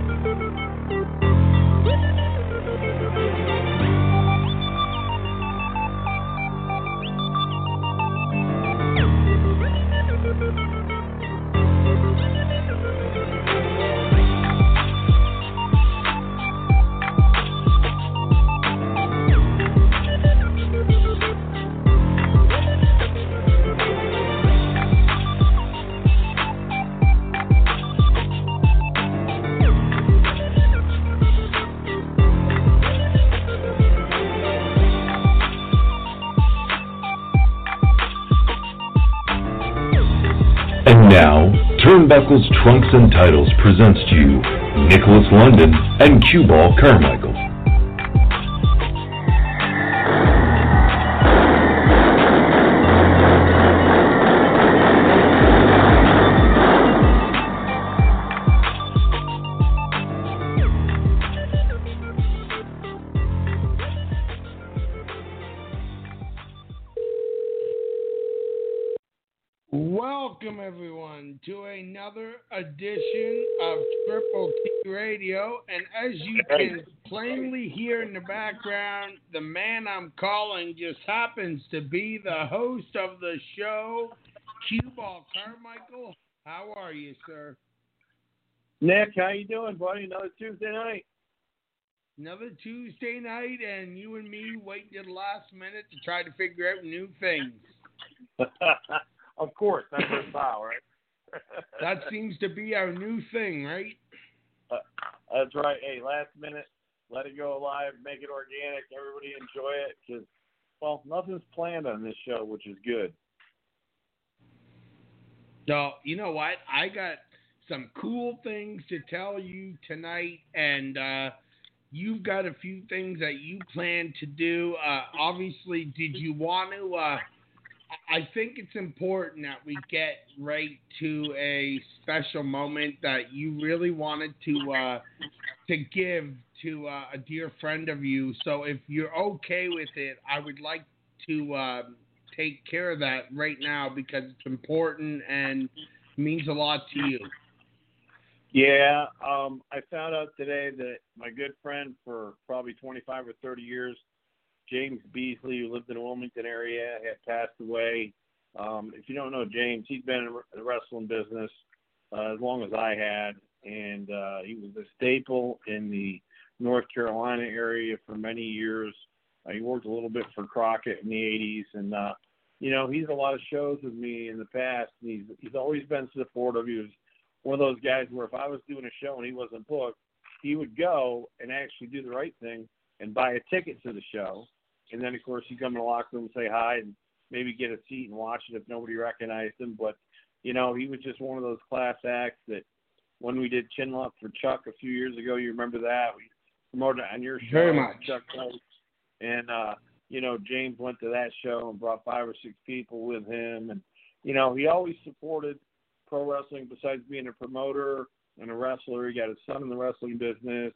And now, Turnbuckle's Trunks and Titles presents to you Nicholas London and Cue Ball Carmichael. Can plainly hear in the background, the man I'm calling just happens to be the host of the show, Cue Ball Carmichael. How are you, sir? Nick, how you doing, buddy? Another Tuesday night. Another Tuesday night, and you and me waiting to the last minute to try to figure out new things. of course, that's our style, right? that seems to be our new thing, right? Uh, that's right. Hey, last minute, let it go live, make it organic, everybody enjoy it. Because, well, nothing's planned on this show, which is good. So, you know what? I got some cool things to tell you tonight, and uh, you've got a few things that you plan to do. Uh, obviously, did you want to? Uh, I think it's important that we get right to a special moment that you really wanted to uh, to give to uh, a dear friend of you. So if you're okay with it, I would like to uh, take care of that right now because it's important and means a lot to you. Yeah, um, I found out today that my good friend for probably 25 or 30 years, James Beasley, who lived in the Wilmington area, had passed away. Um, if you don't know James, he's been in the wrestling business uh, as long as I had, and uh, he was a staple in the North Carolina area for many years. Uh, he worked a little bit for Crockett in the 80s, and uh, you know he's a lot of shows with me in the past. And he's he's always been supportive. He was one of those guys where if I was doing a show and he wasn't booked, he would go and actually do the right thing and buy a ticket to the show. And then of course he'd come in the locker room and say hi and maybe get a seat and watch it if nobody recognized him. But you know, he was just one of those class acts that when we did Chin Up for Chuck a few years ago, you remember that we promoted it on your show, Very much. Chuck and uh, you know James went to that show and brought five or six people with him, and you know he always supported pro wrestling. Besides being a promoter and a wrestler, he got his son in the wrestling business,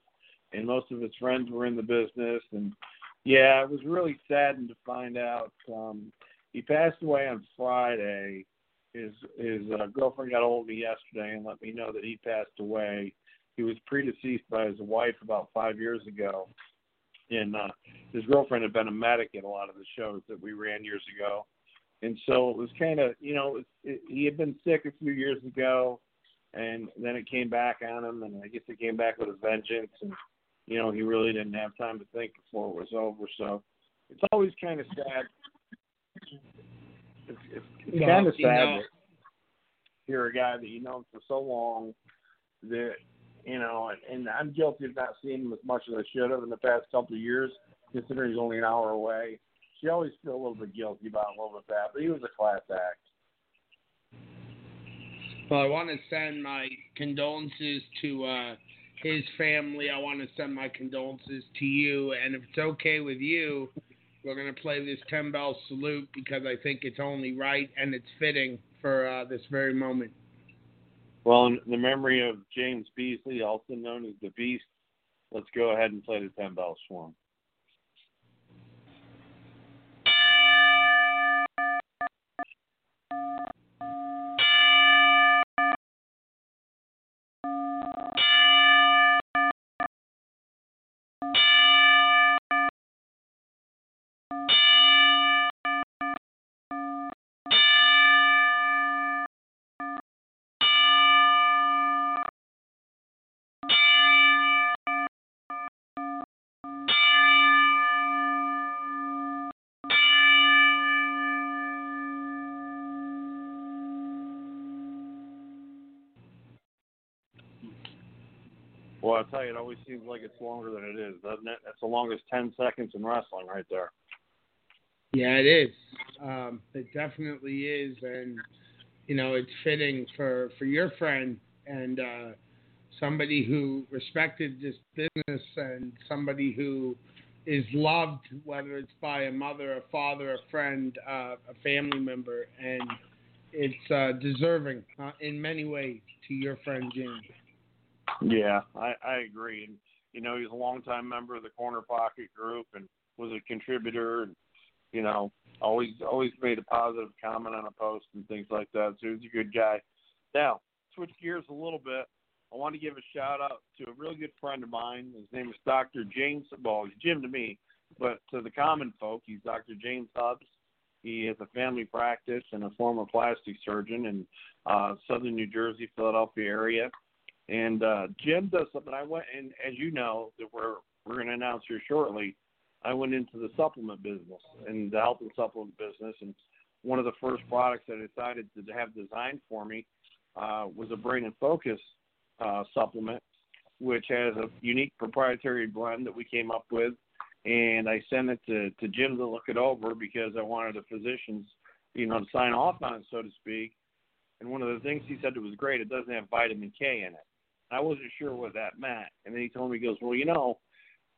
and most of his friends were in the business, and yeah, it was really saddened to find out. Um, he passed away on Friday. His his uh, girlfriend got hold of me yesterday and let me know that he passed away. He was predeceased by his wife about five years ago, and uh, his girlfriend had been a medic in a lot of the shows that we ran years ago. And so it was kind of, you know, it, it, he had been sick a few years ago, and then it came back on him, and I guess it came back with a vengeance. And you know, he really didn't have time to think before it was over. So it's always kind of sad it's, it's, it's Well, kind of you sad know- to hear a guy that you know for so long that you know, and, and I'm guilty of not seeing him as much as I should have in the past couple of years, considering he's only an hour away. So you always feel a little bit guilty about a little bit that, but he was a class act. Well, I want to send my condolences to uh, his family. I want to send my condolences to you. And if it's okay with you, we're going to play this 10 bell salute because I think it's only right and it's fitting for uh, this very moment. Well, in the memory of James Beasley, also known as the Beast, let's go ahead and play the ten bell. Well, I'll tell you, it always seems like it's longer than it is, doesn't it? That's the longest 10 seconds in wrestling right there. Yeah, it is. Um, it definitely is, and you know, it's fitting for for your friend and uh, somebody who respected this business and somebody who is loved, whether it's by a mother, a father, a friend, uh, a family member, and it's uh, deserving uh, in many ways to your friend James. Yeah, I, I agree. And you know, he's a longtime member of the Corner Pocket Group and was a contributor, and you know, always always made a positive comment on a post and things like that. So he's a good guy. Now, switch gears a little bit. I want to give a shout out to a really good friend of mine. His name is Dr. James. Well, he's Jim to me, but to the common folk, he's Dr. James Hubbs. He has a family practice and a former plastic surgeon in uh, southern New Jersey, Philadelphia area. And uh, Jim does something. I went, and as you know, that we're we're going to announce here shortly. I went into the supplement business and the health and supplement business, and one of the first products that I decided to have designed for me uh, was a Brain and Focus uh, supplement, which has a unique proprietary blend that we came up with. And I sent it to, to Jim to look it over because I wanted the physicians, you know, to sign off on it, so to speak. And one of the things he said that was great, it doesn't have vitamin K in it. I wasn't sure what that meant. And then he told me, he goes, well, you know,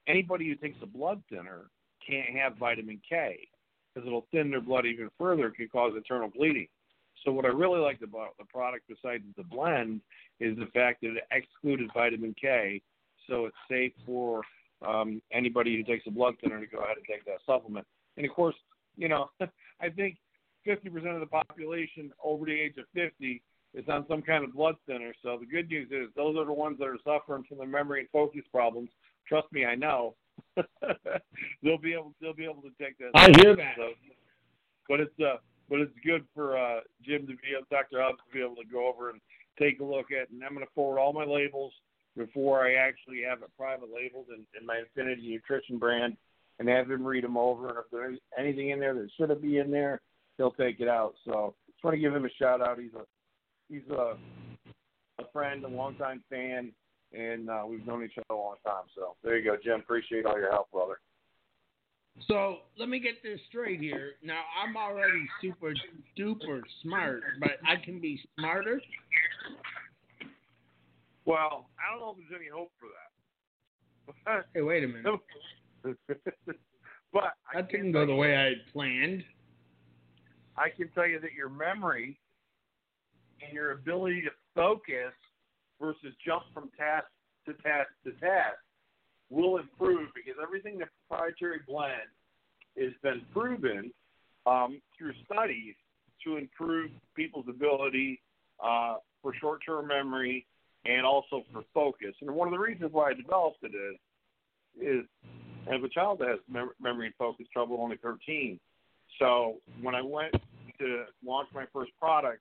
anybody who takes a blood thinner can't have vitamin K because it'll thin their blood even further, it could cause internal bleeding. So what I really liked about the product, besides the blend, is the fact that it excluded vitamin K, so it's safe for um, anybody who takes a blood thinner to go ahead and take that supplement. And of course, you know, I think 50% of the population over the age of 50 is on some kind of blood thinner. So the good news is those are the ones that are suffering from the memory and focus problems. Trust me, I know. they'll be able they'll be able to take that. I hear that. So, but it's uh but it's good for uh Jim to be able, Dr. Hubbs to be able to go over and take a look at, and I'm going to forward all my labels before I actually have it private labeled in, in my Infinity Nutrition brand, and have him read them over. And if there's anything in there that shouldn't be in there, he'll take it out. So just want to give him a shout out. He's a he's a a friend, a longtime fan, and uh, we've known each other a long time. So there you go, Jim. Appreciate all your help, brother. So let me get this straight here. Now I'm already super duper smart, but I can be smarter. Well, I don't know if there's any hope for that. hey, wait a minute. but that didn't go the way I had planned. I can tell you that your memory and your ability to focus versus jump from task to task to task will improve because everything the proprietary blend has been proven um, through studies to improve people's ability uh, for short-term memory and also for focus. And one of the reasons why I developed it is, is I have a child that has mem- memory and focus trouble, only 13. So when I went to launch my first product,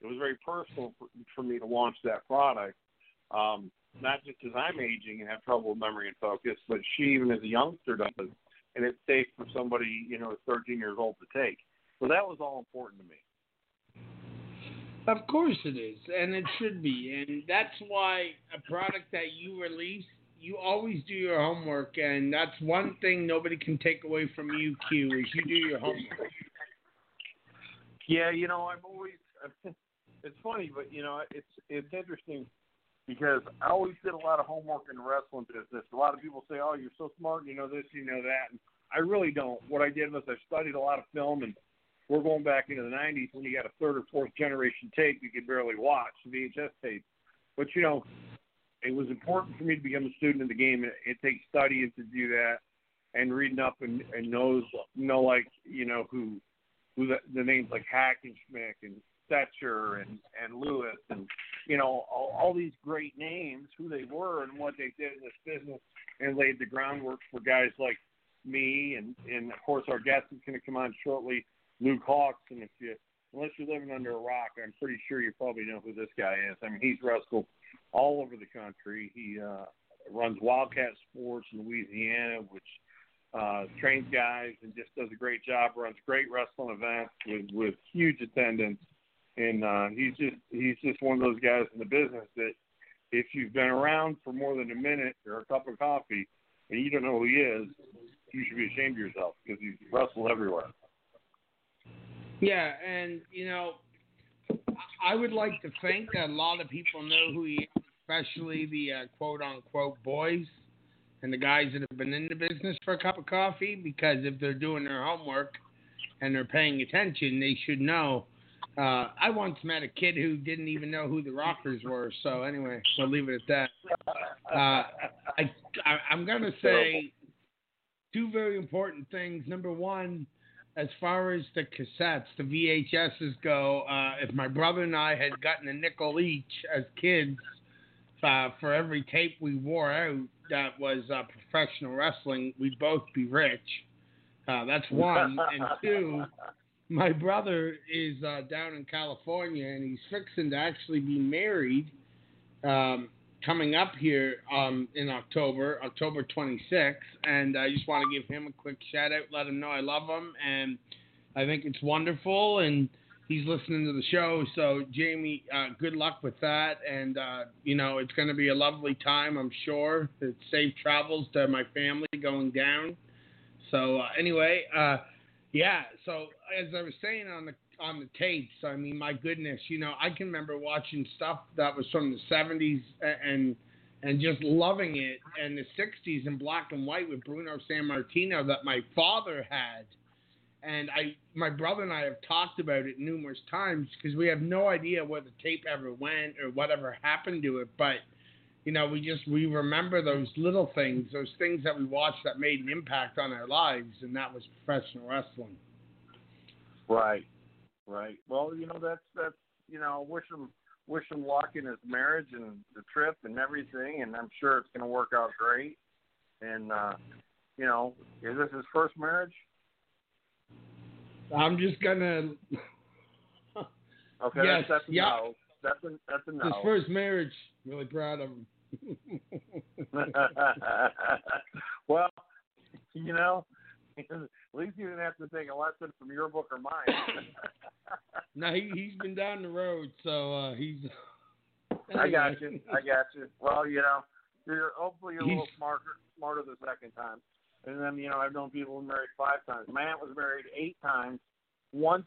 it was very personal for, for me to launch that product. Um, not just because I'm aging and have trouble with memory and focus, but she, even as a youngster, does, and it's safe for somebody you know 13 years old to take. So that was all important to me. Of course it is, and it should be, and that's why a product that you release, you always do your homework, and that's one thing nobody can take away from you, Q, is you do your homework. Yeah, you know, I'm always. It's funny, but you know, it's it's interesting because I always did a lot of homework in the wrestling business. A lot of people say, "Oh, you're so smart, you know this, you know that," and I really don't. What I did was I studied a lot of film, and we're going back into the '90s when you got a third or fourth generation tape you could barely watch VHS tape. But you know, it was important for me to become a student of the game. It, it takes studying to do that, and reading up and, and knows know like you know who who the, the names like Hackenschmidt and Stecher and and and Lewis and you know all, all these great names, who they were and what they did in this business, and laid the groundwork for guys like me and and of course our guest is going to come on shortly, Luke Hawx. And if you unless you're living under a rock, I'm pretty sure you probably know who this guy is. I mean, he's wrestled all over the country. He uh, runs Wildcat Sports in Louisiana, which uh, trains guys and just does a great job. Runs great wrestling events with with huge attendance and uh, he's just he's just one of those guys in the business that if you've been around for more than a minute or a cup of coffee and you don't know who he is, you should be ashamed of yourself because he's wrestled everywhere. Yeah, and you know, I would like to think that a lot of people know who he is, especially the uh, quote unquote boys and the guys that have been in the business for a cup of coffee because if they're doing their homework and they're paying attention, they should know. Uh, I once met a kid who didn't even know who the Rockers were. So anyway, we'll leave it at that. Uh, I, I I'm gonna say two very important things. Number one, as far as the cassettes, the VHSs go, uh, if my brother and I had gotten a nickel each as kids uh, for every tape we wore out that was uh, professional wrestling, we'd both be rich. Uh, that's one. and two, my brother is uh, down in California and he's fixing to actually be married um, coming up here um, in October, October 26th. And I just want to give him a quick shout out, let him know I love him. And I think it's wonderful. And he's listening to the show. So, Jamie, uh, good luck with that. And, uh, you know, it's going to be a lovely time, I'm sure. It's safe travels to my family going down. So, uh, anyway, uh, yeah. So as I was saying on the on the tapes, I mean, my goodness, you know, I can remember watching stuff that was from the '70s and and just loving it, and the '60s in black and white with Bruno Sammartino that my father had. And I, my brother and I have talked about it numerous times because we have no idea where the tape ever went or whatever happened to it. But you know, we just we remember those little things, those things that we watched that made an impact on our lives, and that was professional wrestling. Right, right. Well, you know that's that's you know wish him wish him luck in his marriage and the trip and everything, and I'm sure it's going to work out great. And uh, you know, is this his first marriage? I'm just gonna. okay, yes, that's, that's a yeah. no. That's a that's a no. His first marriage. Really proud of him. well, you know, at least you didn't have to take a lesson from your book or mine. no, he he's been down the road, so uh, he's. Anyway. I got you. I got you. Well, you know, you're hopefully you're a little smarter smarter the second time. And then you know, I've known people who married five times. My aunt was married eight times, once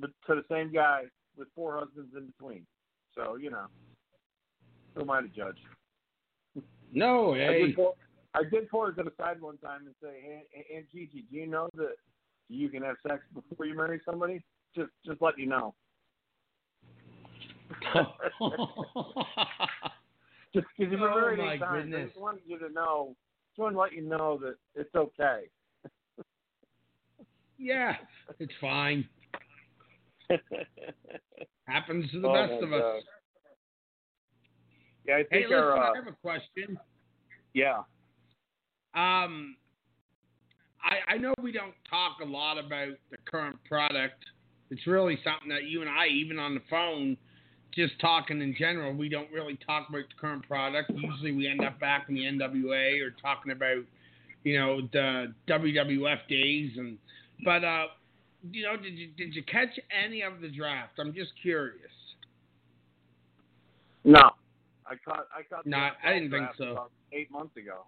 to the same guy with four husbands in between. So you know, who am I to judge? No, I hey. did, I did pull her to the side one time and say, hey, Aunt Gigi, do you know that you can have sex before you marry somebody? Just, just let you know. Just because you've been Oh, married eight times, I goodness. just wanted you to know, just wanted to let you know that it's okay. yeah, it's fine. Happens to the Oh, best of us. Yeah, I Hey, think listen, our, uh, I have a question. yeah, Um, I, I know we don't talk a lot about the current product. It's really something that you and I, even on the phone, just talking in general, we don't really talk about the current product. Usually we end up back in the NWA or talking about, you know, the WWF days. And But, uh, you know, did you, did you catch any of the draft? I'm just curious. no, I caught, I caught. the No, I didn't think so. Eight months ago.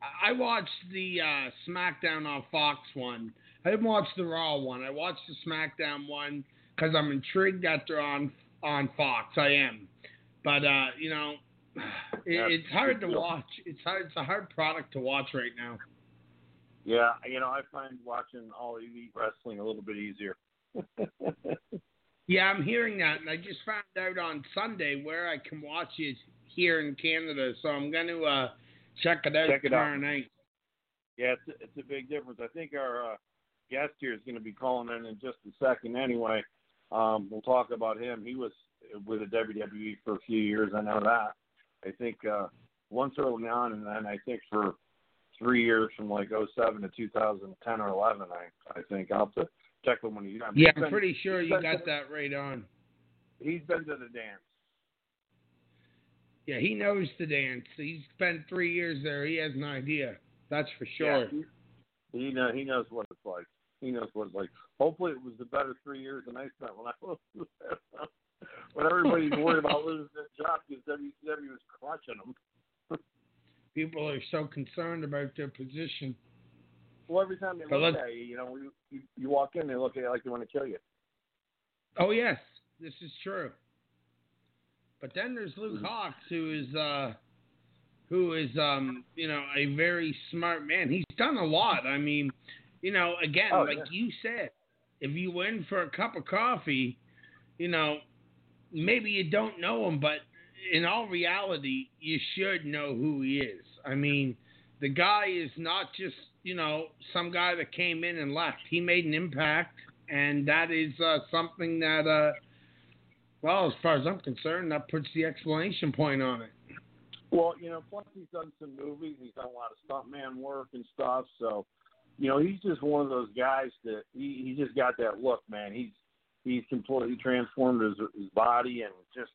I I watched the uh, SmackDown on Fox one. I didn't watch the Raw one. I watched the SmackDown one because I'm intrigued that they're on on Fox. I am, but uh, you know, it, it's hard to watch. It's hard. It's a hard product to watch right now. Yeah, you know, I find watching all elite wrestling a little bit easier. Yeah, I'm hearing that, and I just found out on Sunday where I can watch it here in Canada. So I'm going to uh, check it out Check it out. night. Yeah, it's a, it's a big difference. I think our uh, guest here is going to be calling in in just a second. Anyway, um, we'll talk about him. He was with the WWE for a few years. I know that. I think uh, once early on, and then I think for three years from like '07 to 2010 or 11. I I think I'll have to check with when he's. I mean, Yeah, he's I'm been- pretty sure you got that right on. He's been to the dance. Yeah, he knows the dance. He's spent three years there. He has an idea. That's for sure. Yeah, he, he know he knows what it's like. He knows what it's like. Hopefully, it was the better three years than I spent when I was there. when everybody's worried about losing their job because WCW was crushing them. people are so concerned about their position. Well, every time they look at you, you know, you, you, you walk in, they look at you like they want to kill you. Oh yes, this is true. But then there's Luke Hawx, who is uh, who is um, you know, a very smart man. He's done a lot. I mean, you know, again, Oh, like yeah. you said, if you went for a cup of coffee, you know, maybe you don't know him, but in all reality, you should know who he is. I mean, the guy is not just you know some guy that came in and left. He made an impact, and that is uh, something that, uh, well, as far as I'm concerned, that puts the explanation point on it. Well, you know, plus he's done some movies. He's done a lot of stuntman work and stuff. So, you know, he's just one of those guys that he, he just got that look, man. He's he's completely transformed his his body and just,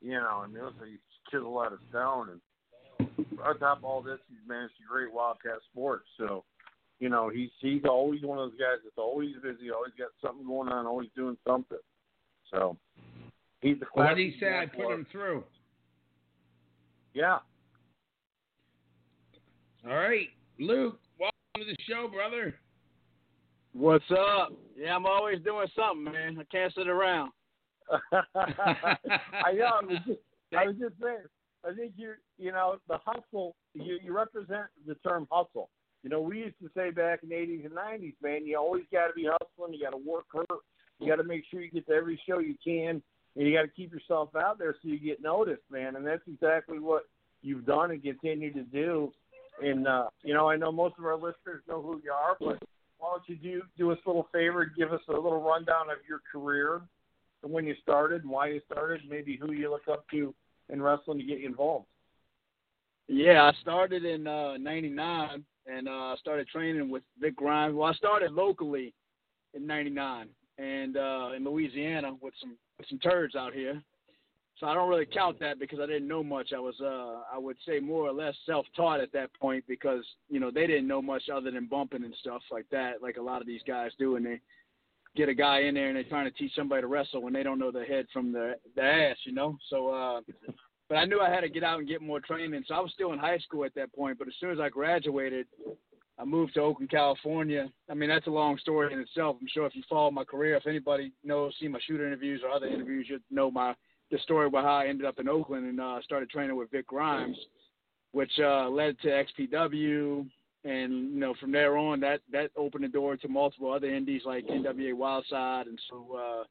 you know, I mean, looks like he's chiseled out of stone. And on top of all this, he's managed to great Wildcat sports. So, you know, he's he's always one of those guys that's always busy, always got something going on, always doing something. So, he's the. What did he classic say? I put him through. Yeah. All right, Luke, welcome to the show, brother. What's up? Yeah, I'm always doing something, man. I can't sit around. I know. I was just, I was just saying. I think you, you know, the hustle. You, you represent the term hustle. You know, we used to say back in the '80s and '90s, man, you always got to be hustling. You got to work hard. You got to make sure you get to every show you can, and you got to keep yourself out there so you get noticed, man. And that's exactly what you've done and continue to do. And uh, you know, I know most of our listeners know who you are, but why don't you do do us a little favor and give us a little rundown of your career and when you started and why you started, maybe who you look up to in wrestling to get you involved. Yeah, I started in uh '99 and uh started training with Vic Grimes. Well, I started locally in '99 and uh in Louisiana with some with some turds out here. So I don't really count that because I didn't know much. I was uh I would say more or less self-taught at that point because you know they didn't know much other than bumping and stuff like that, like a lot of these guys do, and they get a guy in there and they're trying to teach somebody to wrestle when they don't know the head from the the ass, you know. So uh but I knew I had to get out and get more training. So I was still in high school at that point. But as soon as I graduated, I moved to Oakland, California. I mean, that's a long story in itself. I'm sure if you follow my career, if anybody knows, see my shooter interviews or other interviews, you'd know my the story about how I ended up in Oakland and uh, started training with Vic Grimes, which uh, led to XPW. And you know, from there on, that that opened the door to multiple other indies like NWA Wildside and so uh,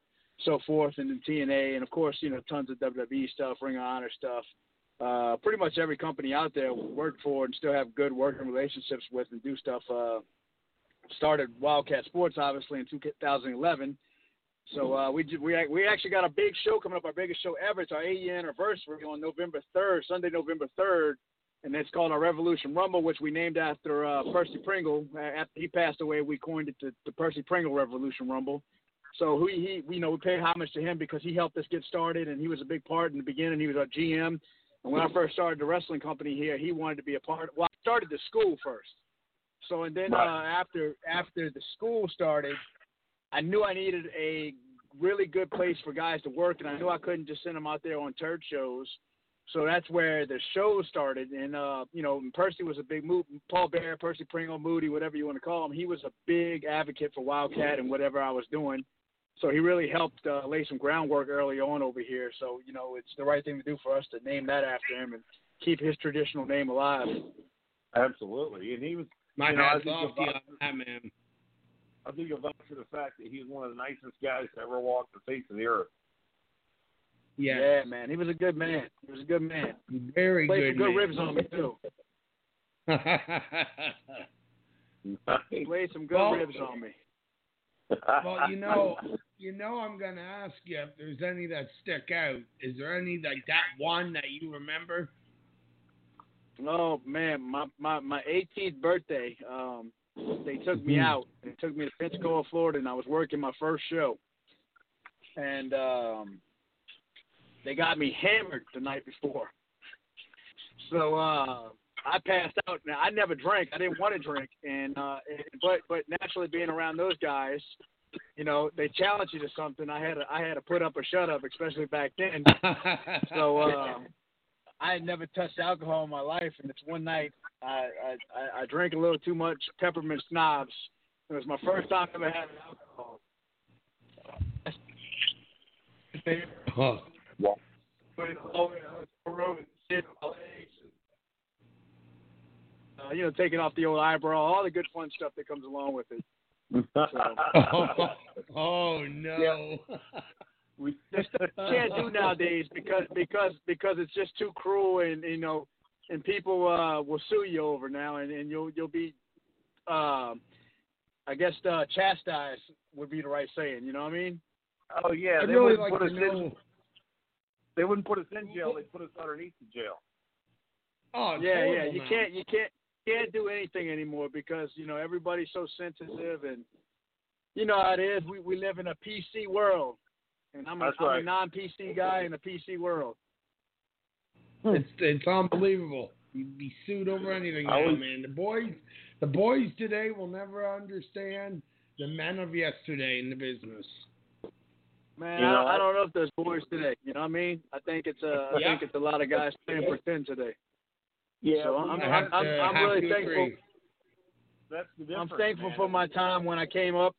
so forth, and then TNA, and of course, you know, tons of WWE stuff, Ring of Honor stuff. Uh, pretty much every company out there worked for and still have good working relationships with and do stuff. Uh, started Wildcat Sports obviously in 2011. So uh, we we we actually got a big show coming up, our biggest show ever. It's our 8 year anniversary on November 3rd, Sunday, November 3rd, and it's called our Revolution Rumble, which we named after uh, Percy Pringle. Uh, After he passed away, we coined it the, the Percy Pringle Revolution Rumble. So he, he, we, you know, we pay homage to him because he helped us get started, and he was a big part in the beginning. He was our GM, and when I first started the wrestling company here, he wanted to be a part. Of, Well, I started the school first. So and then uh, after after the school started, I knew I needed a really good place for guys to work, and I knew I couldn't just send them out there on turd shows. So that's where the show started, and uh, you know, Percy was a big move. Paul Bearer, Percy Pringle, Moody, whatever you want to call him, he was a big advocate for Wildcat and whatever I was doing. So he really helped uh, lay some groundwork early on over here. So you know, it's the right thing to do for us to name that after him and keep his traditional name alive. Absolutely, and he was. My You know, I hat's think off to you about- on that, man. I think you'll vouch for the fact that he's one of the nicest guys to ever walk the face of the earth. Yeah, Yeah, man, he was a good man. He was a good man. very Played good. some good ribs on me too. Played some good Well- ribs on me. well, you know, you know, I'm gonna ask you if there's any that stick out. Is there any like that one that you remember? Oh man, my my my 18th birthday, um, they took me out. They took me to Pensacola, Florida, and I was working my first show. And um, they got me hammered the night before. So uh, I passed out. Now I never drank. I didn't want to drink, and uh, but but naturally being around those guys, you know, they challenge you to something. I had to, I had to put up or shut up, especially back then. So uh, I had never touched alcohol in my life, and it's one night I I, I drank a little too much peppermint schnapps. It was my first time ever having alcohol. Huh. Put it all in the room and shit my legs. Uh, you know, taking off the old eyebrow, all the good fun stuff that comes along with it. Oh, oh no. we Just can't do nowadays because because because it's just too cruel and you know and people uh will sue you over now and, and you'll you'll be um I guess uh chastised would be the right saying, you know what I mean? Oh yeah, I they really wouldn't like put to us know. in. They wouldn't put us in jail. They'd put us underneath the jail. Oh, yeah, yeah. horrible You now. can't you can't can't do anything anymore because, you know, everybody's so sensitive and you know how it is. We we live in a PC world. And I'm a, That's I'm a non PC guy in a PC world. Hmm. It's it's unbelievable. You'd be sued over anything I now, was- man. The boys, the boys today will never understand the men of yesterday in the business. Man, You I, know, don't, I don't know if there's boys today. You know what I mean? I think it's uh, I Yeah. think it's a lot of guys playing for ten today. Yeah, So I'm- I I'm- I'm- I'm really thankful. that's the I'm thankful man. for my time when I came up.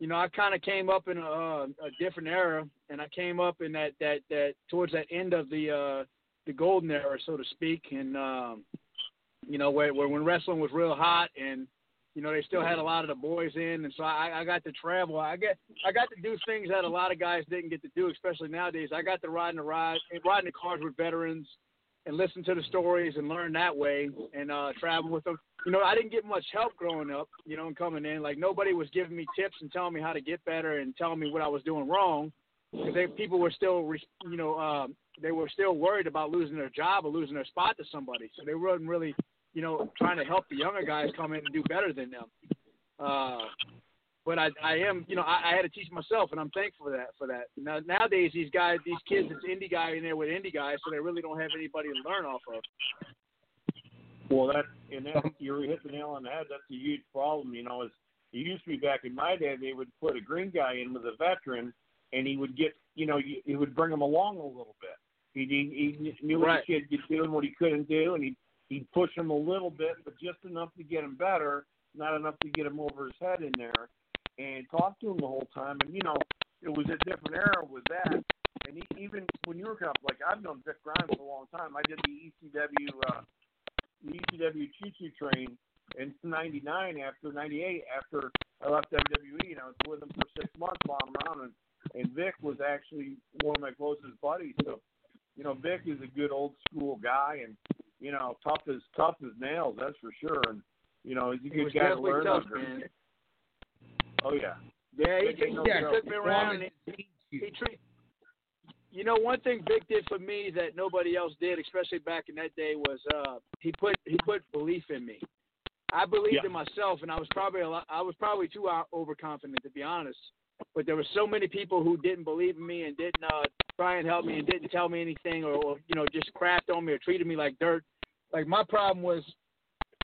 You know, I kind of came up in a, uh, a different era, and I came up in that that that towards that end of the uh, the golden era, so to speak, and um, you know, where, where when wrestling was real hot, and you know they still had a lot of the boys in, and so I, I got to travel. I get I got to do things that a lot of guys didn't get to do, especially nowadays. I got to ride in the ride, ride in the cars with veterans, and listen to the stories and learn that way, and uh, travel with them you know, I didn't get much help growing up, you know, and coming in. Like nobody was giving me tips and telling me how to get better and telling me what I was doing wrong. Because people were still, you know, um, they were still worried about losing their job or losing their spot to somebody. So they weren't really, you know, trying to help the younger guys come in and do better than them. Uh, but I, I am, you know, I, I had to teach myself, and I'm thankful for that. For that. Now nowadays, these guys, these kids, it's indie guy in there with indie guys, so they really don't have anybody to learn off of. Well, that and that you hit the nail on the head. That's a huge problem. You know, is it used to be back in my day, they would put a green guy in with a veteran, and he would get, you know, he he would bring him along a little bit. He he, he knew what Right. the kid was doing, what he couldn't do, and he he'd push him a little bit, but just enough to get him better, not enough to get him over his head in there, and talk to him the whole time. And you know, it was a different era with that. And he, even when you were coming up, like I've known Vic Grimes for a long time. I did the ECW. Uh, the ECW Choo Choo Train in '99 after '98 after I left WWE, and I was with him for six months following him around, and and Vic was actually one of my closest buddies. So, you know, Vic is a good old school guy, and you know, tough as tough as nails, that's for sure. And you know, he's a good was guy to learn tough, under. man. Oh yeah, Yeah, he, he, no he joke. took me around. And he, you. he. You know, one thing Vic did for me that nobody else did, especially back in that day, was uh, he put he put belief in me. I believed Yeah. in myself, and I was probably a lot, I was probably too overconfident to be honest. But there were so many people who didn't believe in me and didn't uh, try and help me and didn't tell me anything, or, or you know just crapped on me or treated me like dirt. Like my problem was,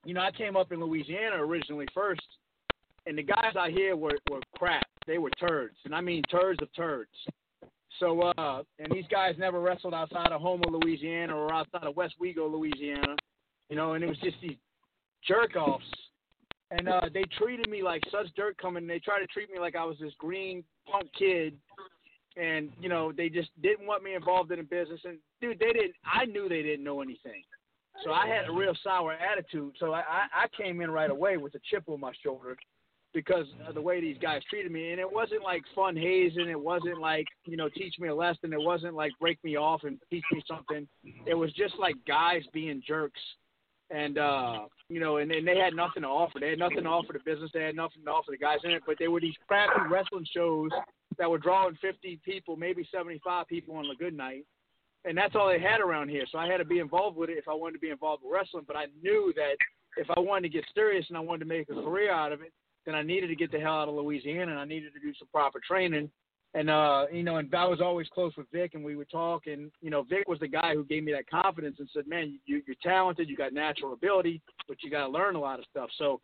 you know, I came up in Louisiana originally first, and the guys out here were were crap. They were turds, and I mean turds of turds. So, uh, and these guys never wrestled outside of Houma, Louisiana, or outside of Westwego, Louisiana. You know, and it was just these jerk offs. And uh, they treated me like such dirt coming. They tried to treat me like I was this green punk kid, and you know they just didn't want me involved in the business. And dude, they didn't. I knew they didn't know anything, so I had a real sour attitude. So I, I, came in right away with a chip on my shoulder because of the way these guys treated me. And it wasn't like fun hazing. It wasn't like, you know, teach me a lesson. It wasn't like break me off and teach me something. It was just like guys being jerks. And, uh, you know, and, and they had nothing to offer. They had nothing to offer the business. They had nothing to offer the guys in it. But they were these crappy wrestling shows that were drawing 50 people, maybe 75 people on a good night. And that's all they had around here. So I had to be involved with it if I wanted to be involved with wrestling. But I knew that if I wanted to get serious and I wanted to make a career out of it, then I needed to get the hell out of Louisiana and I needed to do some proper training. And uh, you know, and I was always close with Vic, and we would talk. And you know, Vic was the guy who gave me that confidence and said, "Man, you, you're talented, you got natural ability, but you got to learn a lot of stuff." So,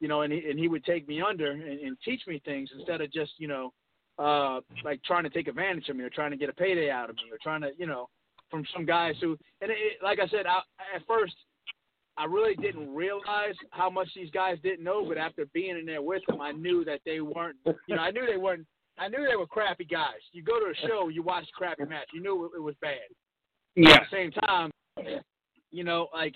you know, and he, and he would take me under and, and teach me things instead of just you know, uh, like trying to take advantage of me or trying to get a payday out of me or trying to you know, from some guys who, and it, like I said, I, at first I really didn't realize how much these guys didn't know, but after being in there with them, I knew that they weren't. You know, I knew they weren't. I knew they were crappy guys. You go to a show, you watch a crappy match, you knew it was bad. Yeah. At the same time, you know, like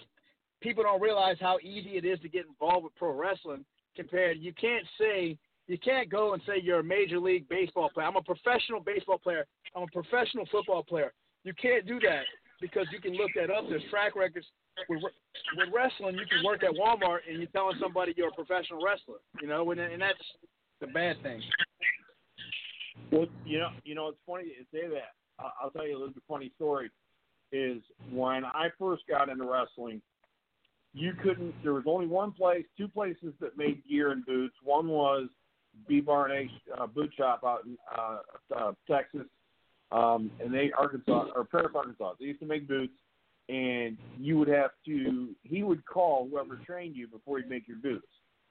people don't realize how easy it is to get involved with pro wrestling. Compared, you can't say you can't go and say you're a major league baseball player. I'm a professional baseball player. I'm a professional football player. You can't do that because you can look that up. There's track records with, with wrestling, you can work at Walmart and you're telling somebody you're a professional wrestler, you know, and, and that's the bad thing. Well, you know, you know, it's funny you say that. I'll tell you a little bit funny story. Is when I first got into wrestling, you couldn't. There was only one place, two places that made gear and boots. One was B Bar and H uh, Boot Shop out in uh, uh, Texas, um, and they Arkansas or Paris, Arkansas. They used to make boots, and you would have to he would call whoever trained you before he'd make your boots.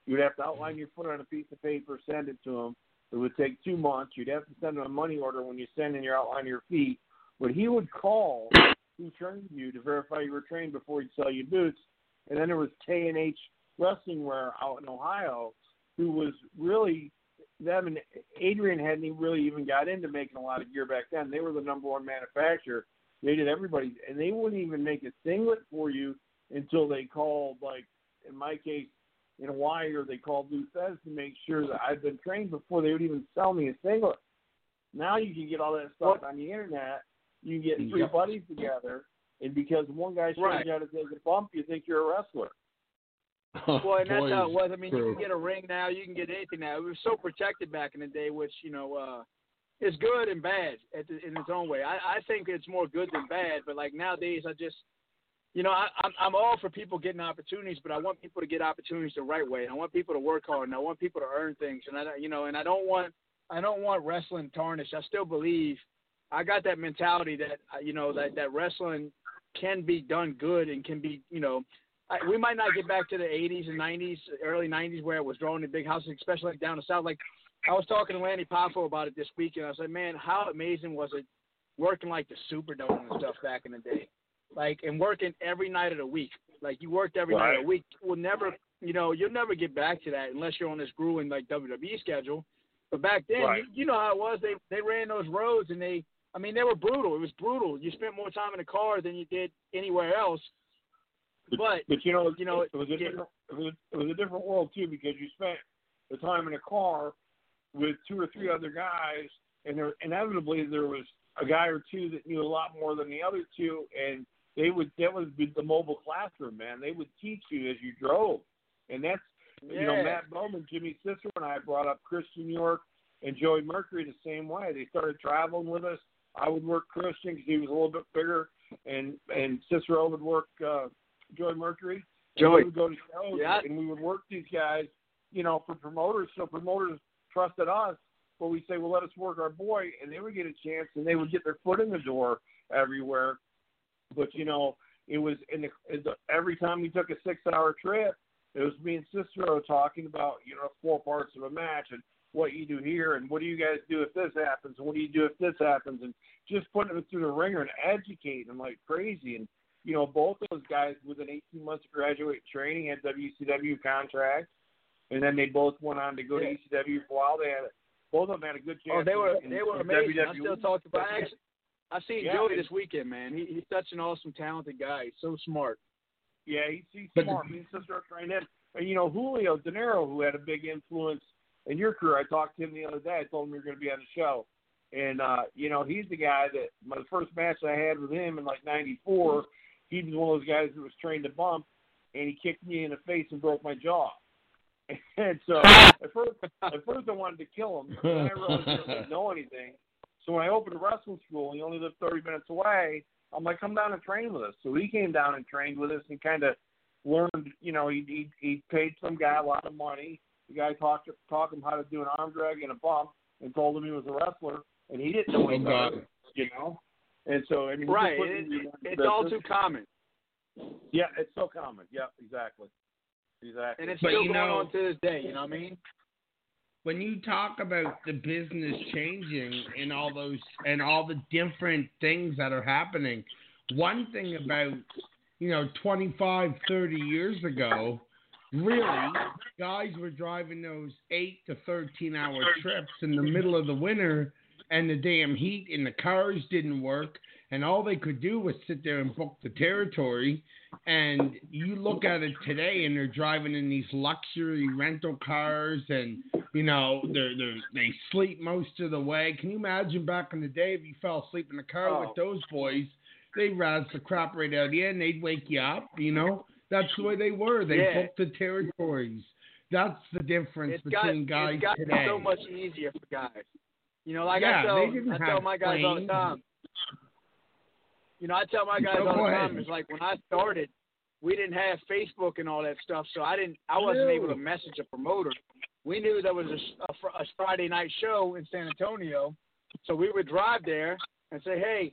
You would have to outline your foot on a piece of paper, send it to him. It would take two months. You'd have to send him a money order when you send in your outline of your feet. But he would call who trained you to verify you were trained before he'd sell you boots. And then there was K and H Wrestling Wear out in Ohio, who was really them and Adrian hadn't really even got into making a lot of gear back then. They were the number one manufacturer they did everybody, and they wouldn't even make a singlet for you until they called, like in my case, in Hawaii, or they called Lou to make sure that I'd been trained before they would even sell me a singlet. Now you can get all that stuff on the internet. You can get three yep. buddies together, and because one guy shows right. you how to take a bump, you think you're a wrestler. well, and that's how it was. I mean, true. you can get a ring now. You can get anything now. It was so protected back in the day, which you know, uh, it's good and bad the, in its own way. I, I think it's more good than bad, but like nowadays, I just, you know, I, I'm I'm all for people getting opportunities, but I want people to get opportunities the right way. I want people to work hard, and I want people to earn things, and I, you know, and I don't want I don't want wrestling tarnished. I still believe I got that mentality that uh, you know that that wrestling can be done good and can be, you know, I, we might not get back to the 80s and 90s, early 90s where it was drawn in big houses, especially like down the south. Like I was talking to Lanny Poffo about it this weekend. I was like, man, how amazing was it working like the Superdome and stuff back in the day, like and working every night of the week. Like you worked every right. night of the week. We'll never, you know, you'll never get back to that unless you're on this grueling like WWE schedule. But back then, right. you, you know how it was. They they ran those roads and they, I mean, they were brutal. It was brutal. You spent more time in the car than you did anywhere else. But, but you know, you know, it was a different, it was, it was a different world too because you spent the time in a car with two or three other guys, and there inevitably there was a guy or two that knew a lot more than the other two, and they would that was the mobile classroom, man. They would teach you as you drove, and that's yeah. you know Matt Bowman, Jimmy Cicero, and I brought up Christian York and Joey Mercury the same way. They started traveling with us. I would work Christian because he was a little bit bigger, and and Cicero would work uh, Joey Mercury. Joey we would go to shows, yeah. and we would work these guys, you know, for promoters. So promoters trusted us, but we say, well, let us work our boy, and they would get a chance, and they would get their foot in the door everywhere. But you know, it was in the, in the every time we took a six-hour trip, it was me and Cicero talking about you know four parts of a match and what you do here and what do you guys do if this happens and what do you do if this happens and just putting them through the ringer and educating them like crazy and you know both those guys within 18 months of graduate training had WCW contracts and then they both went on to go to ECW for a while. They had both of them had a good chance. Oh, they were in, they were amazing. WWE. I still talk about. I actually, I seen yeah, Joey this weekend, man. He, he's such an awesome, talented guy. He's so smart. Yeah, he's, he's smart. And Cicero trained him. And you know Julio Dinero, who had a big influence in your career. I talked to him the other day. I told him you were going to be on the show, and uh, you know he's the guy that my first match I had with him in like '94. He was one of those guys that was trained to bump, and he kicked me in the face and broke my jaw. And so at first, at first I wanted to kill him. But I realized he didn't know anything. So when I opened a wrestling school, and he only lived 30 minutes away. I'm like, come down and train with us. So he came down and trained with us and kind of learned. You know, he he, he paid some guy a lot of money. The guy taught taught him how to do an arm drag and a bump, and told him he was a wrestler, and he didn't know anything. Oh, you know, and so I mean, right, it, it's all too common. Yeah, it's so common. Yeah, exactly. Exactly. And it's but still you going know, on to this day. You know what I mean? When you talk about the business changing and all those and all the different things that are happening, one thing about, you know, 25, 30 years ago, really, guys were driving those 8 to 13 hour trips in the middle of the winter and the damn heat and the cars didn't work and all they could do was sit there and book the territory. And you look at it today, and they're driving in these luxury rental cars, and you know they're they're they sleep most of the way. Can you imagine back in the day if you fell asleep in the car Oh. with those boys? They'd razz the crap right out of you, and they'd wake you up. You know that's the way they were. They Yeah. booked the territories. That's the difference It's got, between guys it's got today. so much easier for guys. You know, like Yeah, I tell, I tell my guys all the time. You know, I tell my guys Oh, all the ahead. time. It's like when I started, we didn't have Facebook and all that stuff, so I didn't, I wasn't No. able to message a promoter. We knew there was a, a, a Friday night show in San Antonio, so we would drive there and say, "Hey,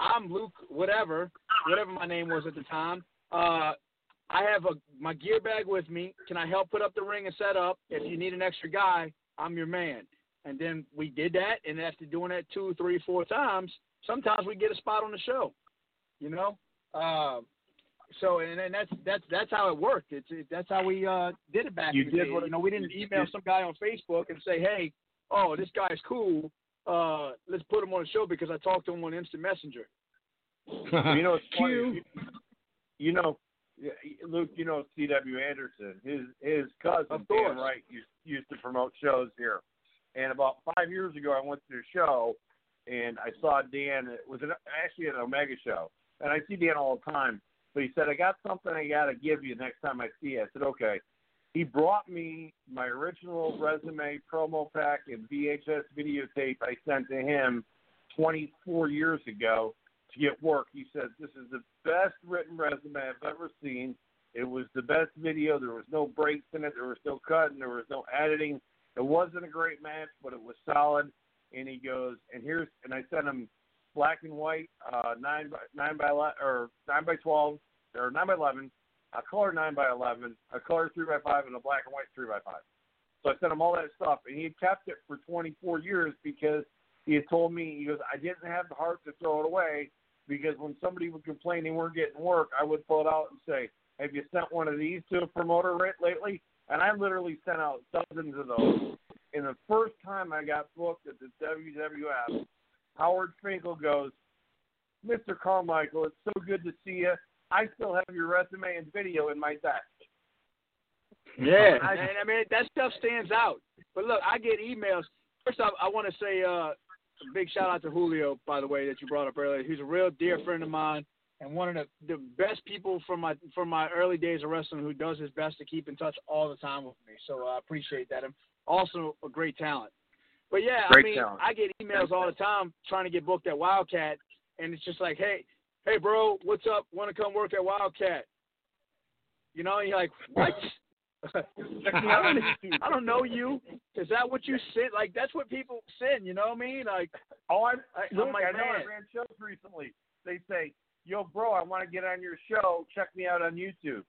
I'm Luke, whatever, whatever my name was at the time. Uh, I have a my gear bag with me. Can I help put up the ring and set up? If you need an extra guy, I'm your man." And then we did that, and after doing that two, three, four times, sometimes we get a spot on the show. You know, uh, so and, and that's that's that's how it worked. It's it, that's how we uh, did it back You in the did day. what- you know, we didn't email some guy on Facebook and say, "Hey, oh, this guy's cool. Uh, let's put him on the show because I talked to him on Instant Messenger." you know, it's funny. You, know, Luke. You know C.W. Anderson. His his cousin Of Dan. Wright used used to promote shows here. And about five years ago, I went to a show, and I saw Dan. It was an, actually an Omega show, and I see Dan all the time. But he said, "I got something I got to give you next time I see you." I said, "Okay." He brought me my original resume, promo pack, and VHS videotape I sent to him 24 years ago to get work. He said, This is the best written resume I've ever seen. It was the best video. There was no breaks in it. There was no cutting. There was no editing. It wasn't a great match, but it was solid. And he goes, and here's, and I sent him black and white, uh, nine by nine by or nine by twelve or nine by eleven, a color nine by eleven, a color three by five, and a black and white three by five. So I sent him all that stuff, and he had kept it for 24 years because he had told me he goes, I didn't have the heart to throw it away because when somebody would complain they weren't getting work, I would pull it out and say, Have you sent one of these to a promoter lately? And I literally sent out dozens of those. And the first time I got booked at the WWF, Howard Finkel goes, Mr. Carmichael, it's so good to see you. I still have your resume and video in my desk. Yeah, I- and I mean that stuff stands out. But look, I get emails. First off, I want to say uh, a big shout out to Julio, by the way, that you brought up earlier. He's a real dear friend of mine and one of the, the best people from my from my early days of wrestling who does his best to keep in touch all the time with me. So I appreciate that. And also a great talent. But yeah, Great I mean, talent. I get emails all the time trying to get booked at WildKat, and it's just like, hey, hey, bro, what's up? Want to come work at WildKat? You know, and you're like, what? I, don't, I don't know you. Is that what you sent? Like that's what people send. You know what I mean? Like, Oh, I'm, I- I, look, I'm like, I know I ran shows recently. They say, "Yo, bro, I want to get on your show. Check me out on YouTube."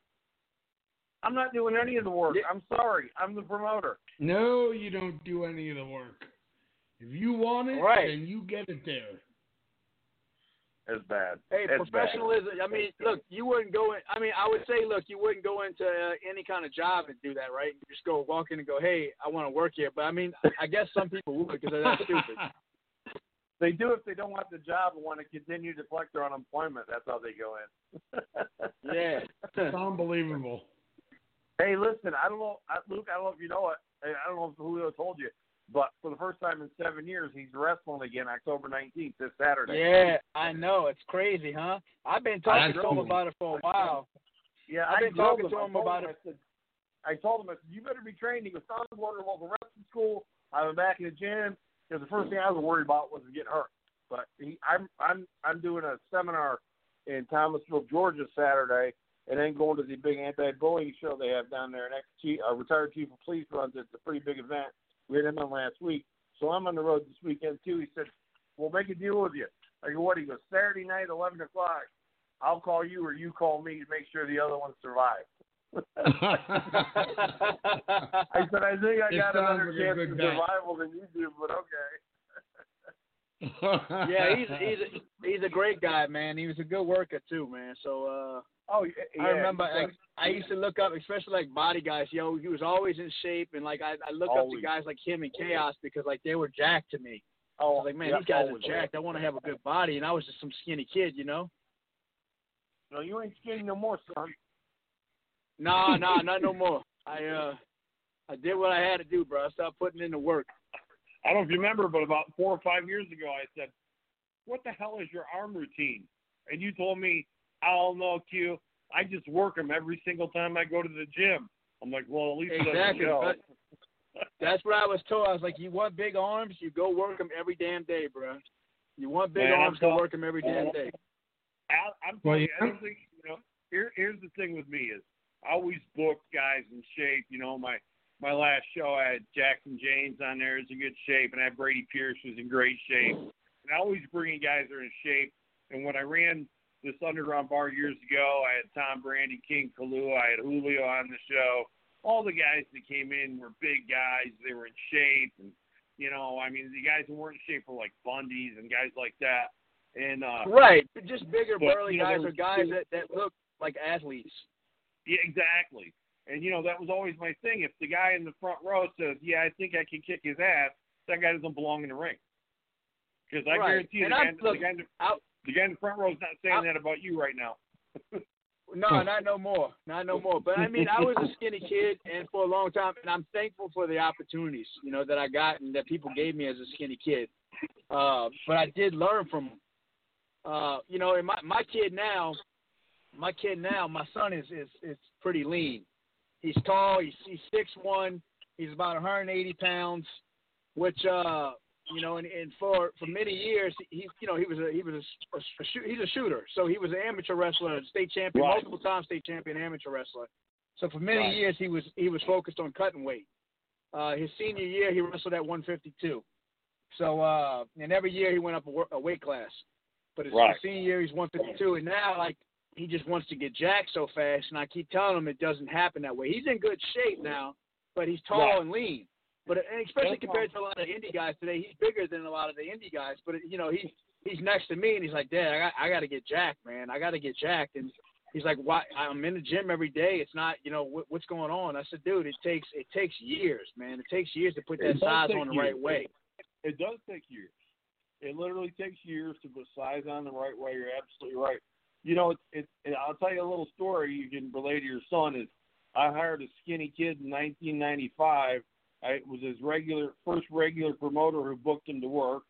I'm not doing any of the work. I'm sorry. I'm the promoter. No, you don't do any of the work. If you want it, Right. then you get it there. It's bad. hey, It's professionalism. I mean, look, you wouldn't go in. I mean, I would say, look, you wouldn't go into uh, any kind of job and do that, right? You just go walk in and go, hey, I want to work here. But I mean, I guess some people would because they're that stupid. They do if they don't want the job and want to continue to collect their unemployment. That's how they go in. Yeah. it's unbelievable. Hey, listen, I don't know, I- Luke. I don't know if you know it. I don't know if Julio told you, but for the first time in seven years, he's wrestling again October 19th this Saturday. Yeah, I know. It's crazy, huh? I've been talking to him about it for a while. Yeah, I've been told talking to I him told about I it. said, I told him, I said, you better be trained. He goes, I'm going to local wrestling school. I'm back in the gym. Because the first hmm. thing I was worried about was getting hurt. But he, I'm, I'm, I'm doing a seminar in Thomasville, Georgia, Saturday, and then going to the big anti-bullying show they have down there. Chief, a retired chief of police runs it. It's a pretty big event. We had him on last week, so I'm on the road this weekend too. He said, "We'll make a deal with you." I go, "What?" He goes, "Saturday night, eleven o'clock. I'll call you or you call me to make sure the other one survives." I said, I think I It got a sounds better like chance good of bet. survival than you do, but okay. yeah, he's he's he's a great guy, man. He was a good worker too, man. So uh Oh, yeah, I remember yeah. like, I used to look up, especially like body guys. Yo, he was always in shape, and like I, I look up to guys like him and Chaos because like they were jacked to me. I oh, was like, man, yeah, these guys always. are jacked. I want to have a good body, and I was just some skinny kid, you know. No, you ain't skinny no more, son. Nah, nah, not no more. I uh, I did what I had to do, bro. I started putting in the work. I don't know if you remember, but about four or five years ago, I said, "What the hell is your arm routine?" And you told me, "I don't know, Q. I just work them every single time I go to the gym." I'm like, "Well, at least it doesn't Exactly. show." But that's what I was told. I was like, you want big arms, you go work them every damn day, bro. You want big Man, I'm arms, go tell- work them every damn day. I, I'm Well, telling you, I don't think you know. Here, here's the thing with me is I always book guys in shape. You know, my my last show I had Jackson James on there is in good shape, and I had Brady Pierce who's in great shape. And I always bring in guys that are in shape. And when I ran this underground bar years ago, I had Tom Brandi, King Kalua, I had Julio on the show. All the guys that came in were big guys. They were in shape, and you know, I mean, the guys who weren't in shape were like Bundy's and guys like that. And uh, Right, just bigger, burly you know, guys or guys that that look like athletes. Yeah, exactly. And you know that was always my thing. If the guy in the front row says, "Yeah, I think I can kick his ass," that guy doesn't belong in the ring. Because I Right. guarantee you, the guy, the, guy in the, I- the guy in the front row is not saying I- that about you right now. No, not no more. Not no more. But I mean, I was a skinny kid, and for a long time, and I'm thankful for the opportunities, you know, that I got and that people gave me as a skinny kid. Uh, but I did learn from them. Uh, you know, and my my kid now, my kid now, my son is is is pretty lean. He's tall. He's he's six one. He's about 180 pounds, which uh, you know, and, and for for many years, he you know he was a he was a, a, a shoot, he's a shooter. So he was an amateur wrestler, state champion, Right. multiple time state champion amateur wrestler. So for many Right. years, he was he was focused on cutting weight. Uh, his senior year, he wrestled at 152. So uh, and every year he went up a, a weight class. But his, Right. his senior year, he's 152, and now like he just wants to get jacked so fast, and I keep telling him it doesn't happen that way. He's in good shape now, but he's tall Right. and lean. But and especially compared to a lot of indie guys today, he's bigger than a lot of the indie guys. But you know, he's he's next to me, and he's like, Dad, I got I got to get jacked, man. I got to get jacked. And he's like, Why? I'm in the gym every day. It's not, you know, what, what's going on? I said, Dude, it takes it takes years, man. It takes years to put that size on the years. right way. It does take years. It literally takes years to put size on the right way. You're absolutely right. You know, it's, it's I'll tell you a little story you can relate to your son. Is I hired a skinny kid in 1995. I it was his regular first regular promoter who booked him to work,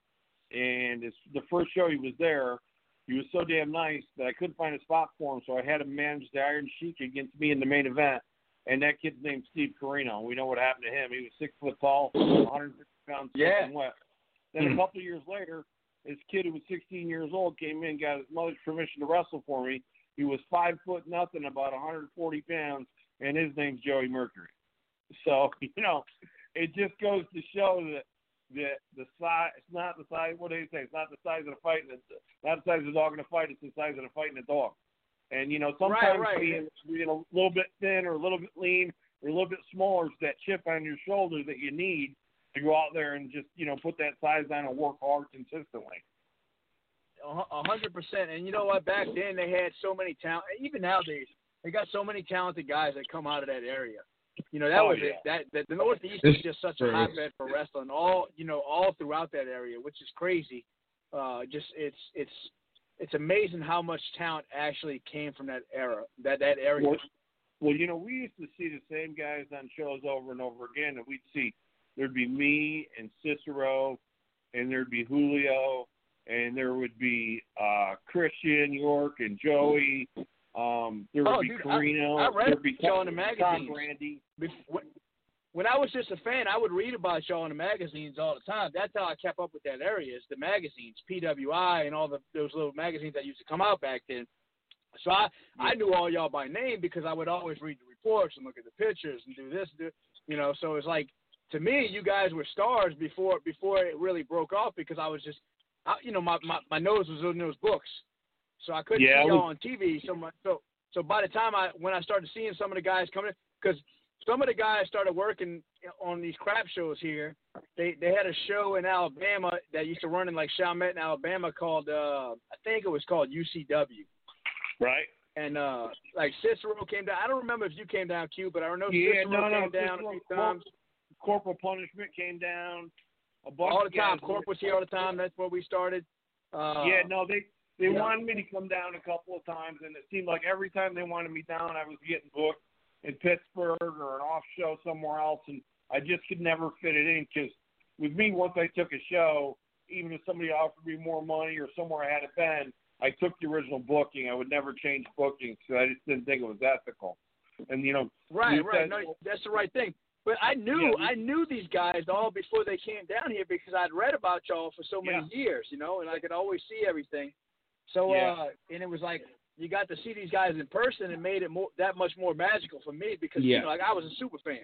and it's the first show he was there. He was so damn nice that I couldn't find a spot for him, so I had him manage the Iron Sheik against me in the main event. And that kid's name's Steve Corino. We know what happened to him. He was six foot tall, 150 pounds, Yeah. Then a hmm. couple of years later, this kid who was 16 years old came in, got his mother's permission to wrestle for me. He was five foot nothing, about 140 pounds, and his name's Joey Mercury. So you know, it just goes to show that that the size, it's not the size. What do they say? It's not the size of the fight. It's not the size of the dog in a fight. It's the size of the fight in a dog. And you know, sometimes right. being being a little bit thin or a little bit lean or a little bit smaller is that chip on your shoulder that you need to go out there and just you know put that size on and work hard consistently. A hundred percent. And you know what? Back then they had so many talent. Even nowadays, they got so many talented guys that come out of that area. You know that Oh, was yeah. it. That, that the Northeast is just such a hotbed for wrestling. All you know, all throughout that area, which is crazy. Uh, just it's it's it's amazing how much talent actually came from that era. That that area. Well, well, you know, we used to see the same guys on shows over and over again, and we'd see there'd be me and Cicero, and there'd be Julio, and there would be uh Christian York and Joey. Um, there would Oh, be dude, Corino. I read there'd be y'all in the Tom. Brandi. When- when I was just a fan, I would read about y'all in the magazines all the time. That's how I kept up with that area, is the magazines, PWI, and all the those little magazines that used to come out back then. So I I knew all y'all by name because I would always read the reports and look at the pictures and do this, and do you know. So it's like to me, you guys were stars before before it really broke off because I was just, I, you know, my, my my nose was in those books, so I couldn't Yeah, see y'all on TV so much. So so by the time I when I started seeing some of the guys coming, because some of the guys started working on these crap shows here. They they had a show in Alabama that used to run in like Chalmette in Alabama called uh I think it was called UCW. Right. And uh like Cicero came down. I don't remember if you came down, Q, but I know Yeah, Cicero no, no, came down a few times. Corporal punishment came down. A bunch All the time. guys Corp was here all the time. That's where we started. Uh, yeah, no, they they yeah. wanted me to come down a couple of times, and it seemed like every time they wanted me down, I was getting booked in Pittsburgh or an off show somewhere else, and I just could never fit it in because with me, once I took a show, even if somebody offered me more money or somewhere I had it been, I took the original booking. I would never change bookings because I just didn't think it was ethical. And you know, Right, right. said- No, that's the right thing. But I knew Yeah, we- I knew these guys all before they came down here because I'd read about y'all for so many Yeah. years, you know, and I could always see everything. So Yeah. uh and it was like you got to see these guys in person and made it more that much more magical for me because Yeah. you know, like I was a super fan.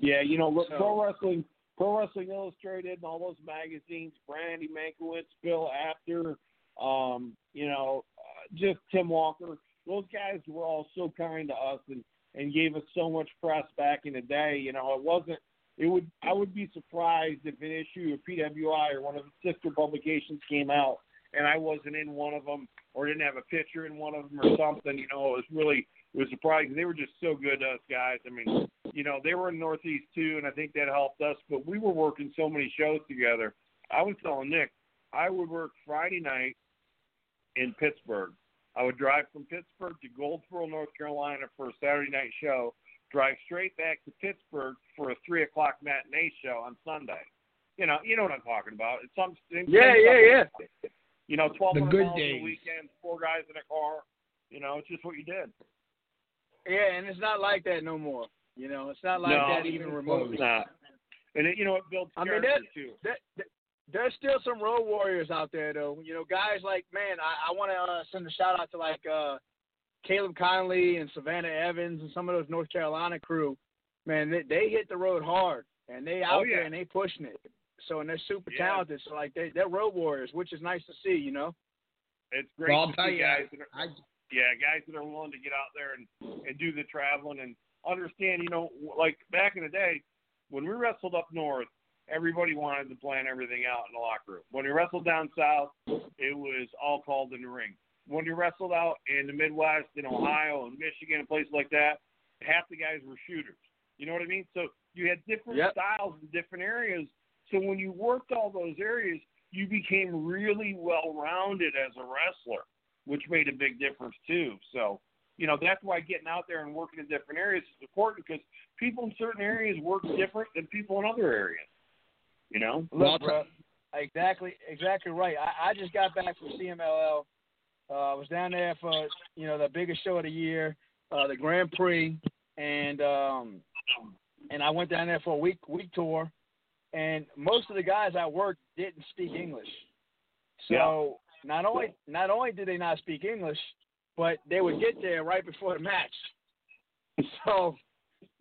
Yeah, you know, look, So- pro wrestling, pro wrestling illustrated, and all those magazines. Brandy Mankiewicz, Bill Apter, um, you know, uh, just Tim Walker. Those guys were all so kind to us and and gave us so much press back in the day. You know, it wasn't. It would. I would be surprised if an issue of PWI or one of the sister publications came out and I wasn't in one of them or didn't have a picture in one of them or something. You know, it was really it was surprising. They were just so good to us guys. I mean, you know, they were in Northeast too, and I think that helped us. But we were working so many shows together. I was telling Nick, I would work Friday night in Pittsburgh. I would drive from Pittsburgh to Goldsboro, North Carolina for a Saturday night show. Drive straight back to Pittsburgh for a three o'clock matinee show on Sunday. You know, you know what I'm talking about. It's some Yeah, yeah, yeah. You know, twelve The hundred good dollars days. a weekend, four guys in a car. You know, it's just what you did. Yeah, and it's not like that no more. You know, it's not like No, that even remotely. It's not. And it, you know, it builds I mean, character too. There- there- there's still some road warriors out there though. You know, guys like man, I, I want to uh, send a shout out to like uh, Caleb Konley and Savannah Evans and some of those North Carolina crew. Man, they, they hit the road hard and they out Oh, yeah. there and they pushing it. So and they're super Yeah. talented. So like they they're road warriors, which is nice to see. You know. It's great Well, I'll to tell see you, guys that are, I yeah, guys that are willing to get out there and and do the traveling and understand. You know, like back in the day when we wrestled up north, everybody wanted to plan everything out in the locker room. When we wrestled down south, it was all called in the ring. When we wrestled out in the Midwest, in Ohio and Michigan and places like that, half the guys were shooters. You know what I mean? So you had different Yep. styles in different areas. So when you worked all those areas, you became really well rounded as a wrestler, which made a big difference too. So, you know, that's why getting out there and working in different areas is important because people in certain areas work different than people in other areas. You know? Look, bro, exactly, exactly right. I, I just got back from CMLL. Uh, I was down there for you know the biggest show of the year, uh, the Grand Prix, and um, and I went down there for a week week tour, and most of the guys I worked didn't speak English. So not only not only did they not speak English, but they would get there right before the match. So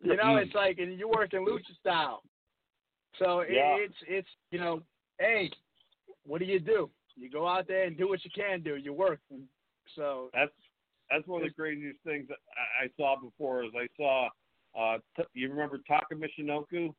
you know it's like and you work in lucha style. So Yeah. it's it's you know, hey, what do you do? You go out there and do what you can do. You work. So That's that's one of the craziest things I, I saw before. Is I saw, uh, t- you remember Taka Michinoku?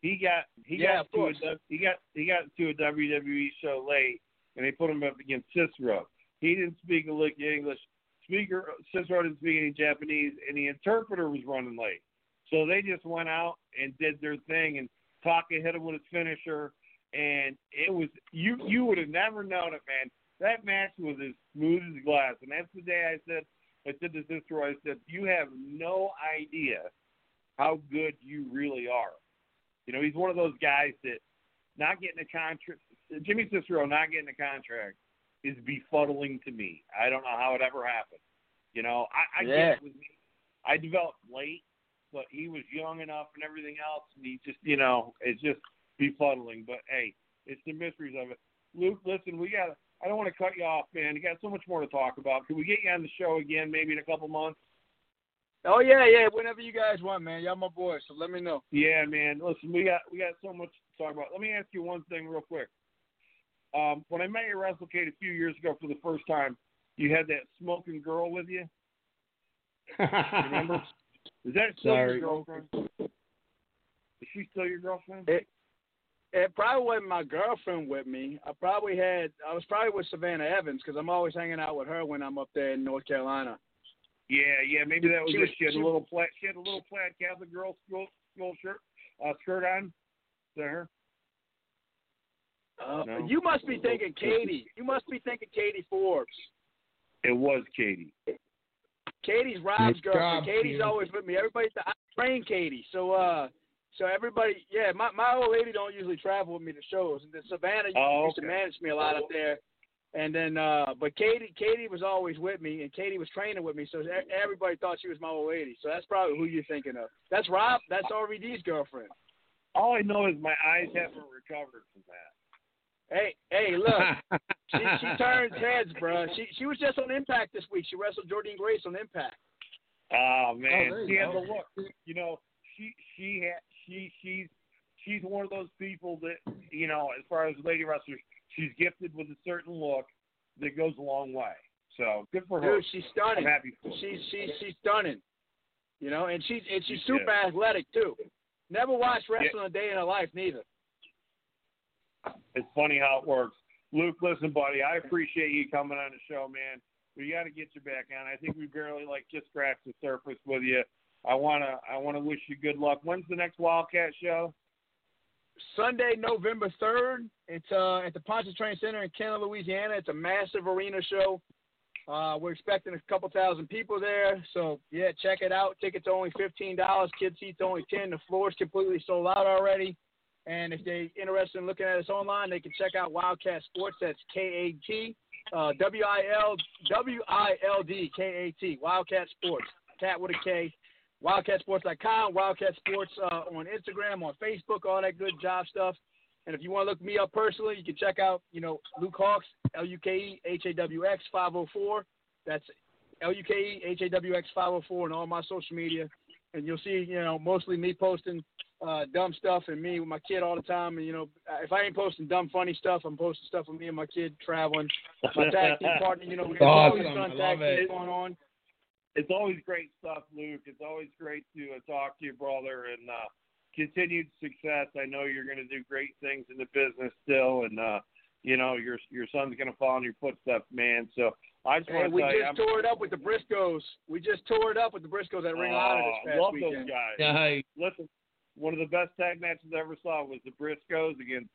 He got he Yeah, got to a, course. He got he got to a WWE show late, and they put him up against Cicero. He didn't speak a lick of English. Speaker Cicero didn't speak any Japanese, and the interpreter was running late. So they just went out and did their thing, and Taka hit him with his finisher, and it was you you would have never known it, man. That match was as smooth as glass, and that's the day I said I said to Cicero, I said, you have no idea how good you really are. You know, he's one of those guys that not getting a contract. Jimmy Cicero not getting a contract is befuddling to me. I don't know how it ever happened. You know, I, I Yeah. get it with me. I developed late, but he was young enough and everything else, and he just, you know, it's just befuddling. But hey, it's the mysteries of it. Luke, listen, we got. I don't want to cut you off, man. You got so much more to talk about. Can we get you on the show again, maybe in a couple months? Oh yeah, yeah. Whenever you guys want, man. Y'all my boys, so let me know. Yeah, man. Listen, we got we got so much to talk about. Let me ask you one thing real quick. Um, when I met you at WrestleCade a few years ago for the first time, you had that smoking girl with you. Remember? Is that still Sorry. your girlfriend? Is she still your girlfriend? It- it probably wasn't my girlfriend with me. I probably had I was probably with Savannah Evans because I'm always hanging out with her when I'm up there in North Carolina. Yeah, yeah, maybe that was She was- She had she- a little plaid. She had a little plaid Catholic girl school school shirt, uh, skirt on. Her? Uh, No. You must be thinking Katie. You must be thinking Katie Forbes. It was Katie. Katie's Rob's Good girlfriend. job, Katie's Katie. always with me. Everybody, I train Katie. So, uh, so everybody, yeah, my my old lady don't usually travel with me to shows, and then Savannah Oh, used to manage me a lot up there. And then, uh, but Katie, Katie was always with me, and Katie was training with me, so e- everybody thought she was my old lady. So that's probably who you're thinking of. That's Rob. That's RVD's girlfriend. All I know is my eyes haven't recovered from that. Hey, hey, look, she she turns heads, bro. She she was just on Impact this week. She wrestled Jordynne Grace on Impact. Oh man, oh, there you she has a look. You know, she she ha, she she's she's one of those people that you know, as far as lady wrestlers, she's gifted with a certain look that goes a long way. So good for her. Dude, she's I'm stunning. happy for her. She's she's she's stunning. You know, and she's and she's She's super good. athletic too. Never watched wrestling a day in her life neither. It's funny how it works. Luke, listen, buddy, I appreciate you coming on the show, man. We got to get you back on. I think we barely like just scratched the surface with you. I wanna I wanna wish you good luck. When's the next WildKat show? Sunday, November third. It's uh at the Pontchartrain Center in Kenner, Louisiana. It's a massive arena show. Uh, we're expecting a couple thousand people there, so yeah, check it out. Tickets are only fifteen dollars. Kid seats only ten. The floor's completely sold out already. And if they're interested in looking at us online, they can check out WildKat Sports. That's K A T uh, W I L W I L D K A T WildKat Sports. Cat with a K. WildKatSports.com, WildKat Sports uh, on Instagram, on Facebook, all that good job stuff. And if you want to look me up personally, you can check out, you know, Luke Hawx, L U K E H A W X 504. That's L U K E H A W X 504 on all my social media. And you'll see, you know, mostly me posting uh, dumb stuff and me with my kid all the time. And, you know, if I ain't posting dumb, funny stuff, I'm posting stuff with me and my kid traveling. My tag team partner, you know, we got Awesome. always fun I tag love it. team going on. it's always great stuff, Luke. It's always great to uh, talk to you, brother, and uh, continued success. I know you're going to do great things in the business still, and uh, you know your your son's going to follow in your footsteps, man. So I just And want to we tell just you, I'm, tore it up with the Briscoes. We just tore it up with the Briscoes at Ring of Honor Oh, this past love weekend. those guys. Nice. Listen, one of the best tag matches I ever saw was the Briscoes against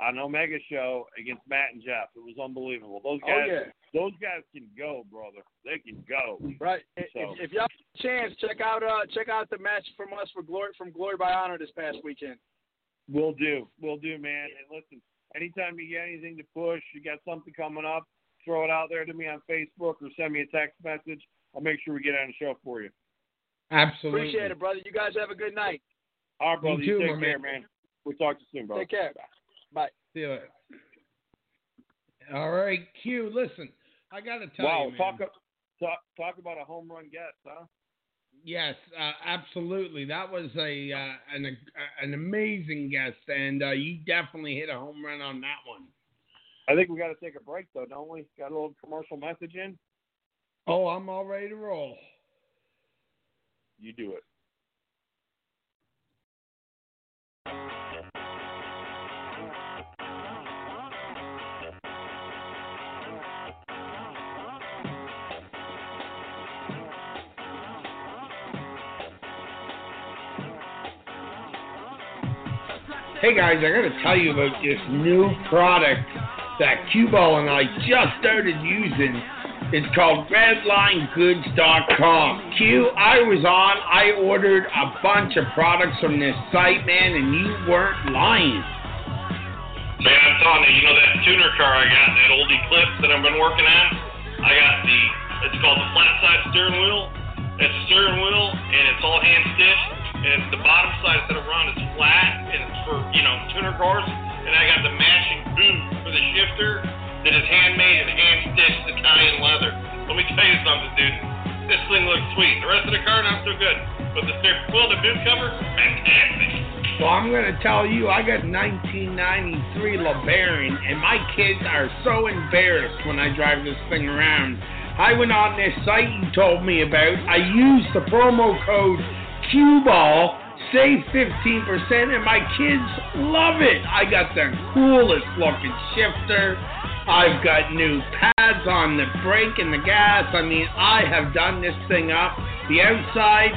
on Omega Show against Matt and Jeff. It was unbelievable. Those Oh guys, yeah, those guys can go, brother. They can go. right. If, So- if y'all have a chance, check out uh check out the match from us for glory from Glory by Honor this past weekend. We'll do. We'll do, man. And listen, anytime you get anything to push, you got something coming up, throw it out there to me on Facebook or send me a text message. I'll make sure we get on the show for you. Absolutely. Appreciate it, brother. You guys have a good night. All right, brother. You You, too, take care, man. man. We'll talk to you soon, brother. Take care. Bye. See you later. All right, Q. Listen, I got to tell wow, you, man. talk, talk talk about a home run guest, huh? Yes, uh, absolutely. That was a uh, an an amazing guest, and uh, you definitely hit a home run on that one. I think we got to take a break, though, don't we? Got a little commercial message in. Oh, I'm all ready to roll. You do it. Hey guys, I got to tell you about this new product that Q Ball and I just started using. It's called RedlineGoods.com. Q, I was on. I ordered a bunch of products from this site, man, and you weren't lying. Man, I'm telling you, you know that tuner car I got, that old Eclipse that I've been working on? I got the, it's called the flat side steering wheel. It's a steering wheel, and it's all hand stitched, and the bottom side instead of round is flat, and it's for, you know, tuner cars. And I got the matching boot for the shifter that is handmade and hand stitched Italian leather. Let me tell you something, dude. This thing looks sweet. The rest of the car, not so good. But the steer wheel, the boot cover, fantastic. So I'm going to tell you, I got 1993 LeBaron, and my kids are so embarrassed when I drive this thing around. I went on this site you told me about. I used the promo code QBall, save 15%, and my kids love it. I got the coolest looking shifter. I've got new pads on the brake and the gas. I mean, I have done this thing up. The outside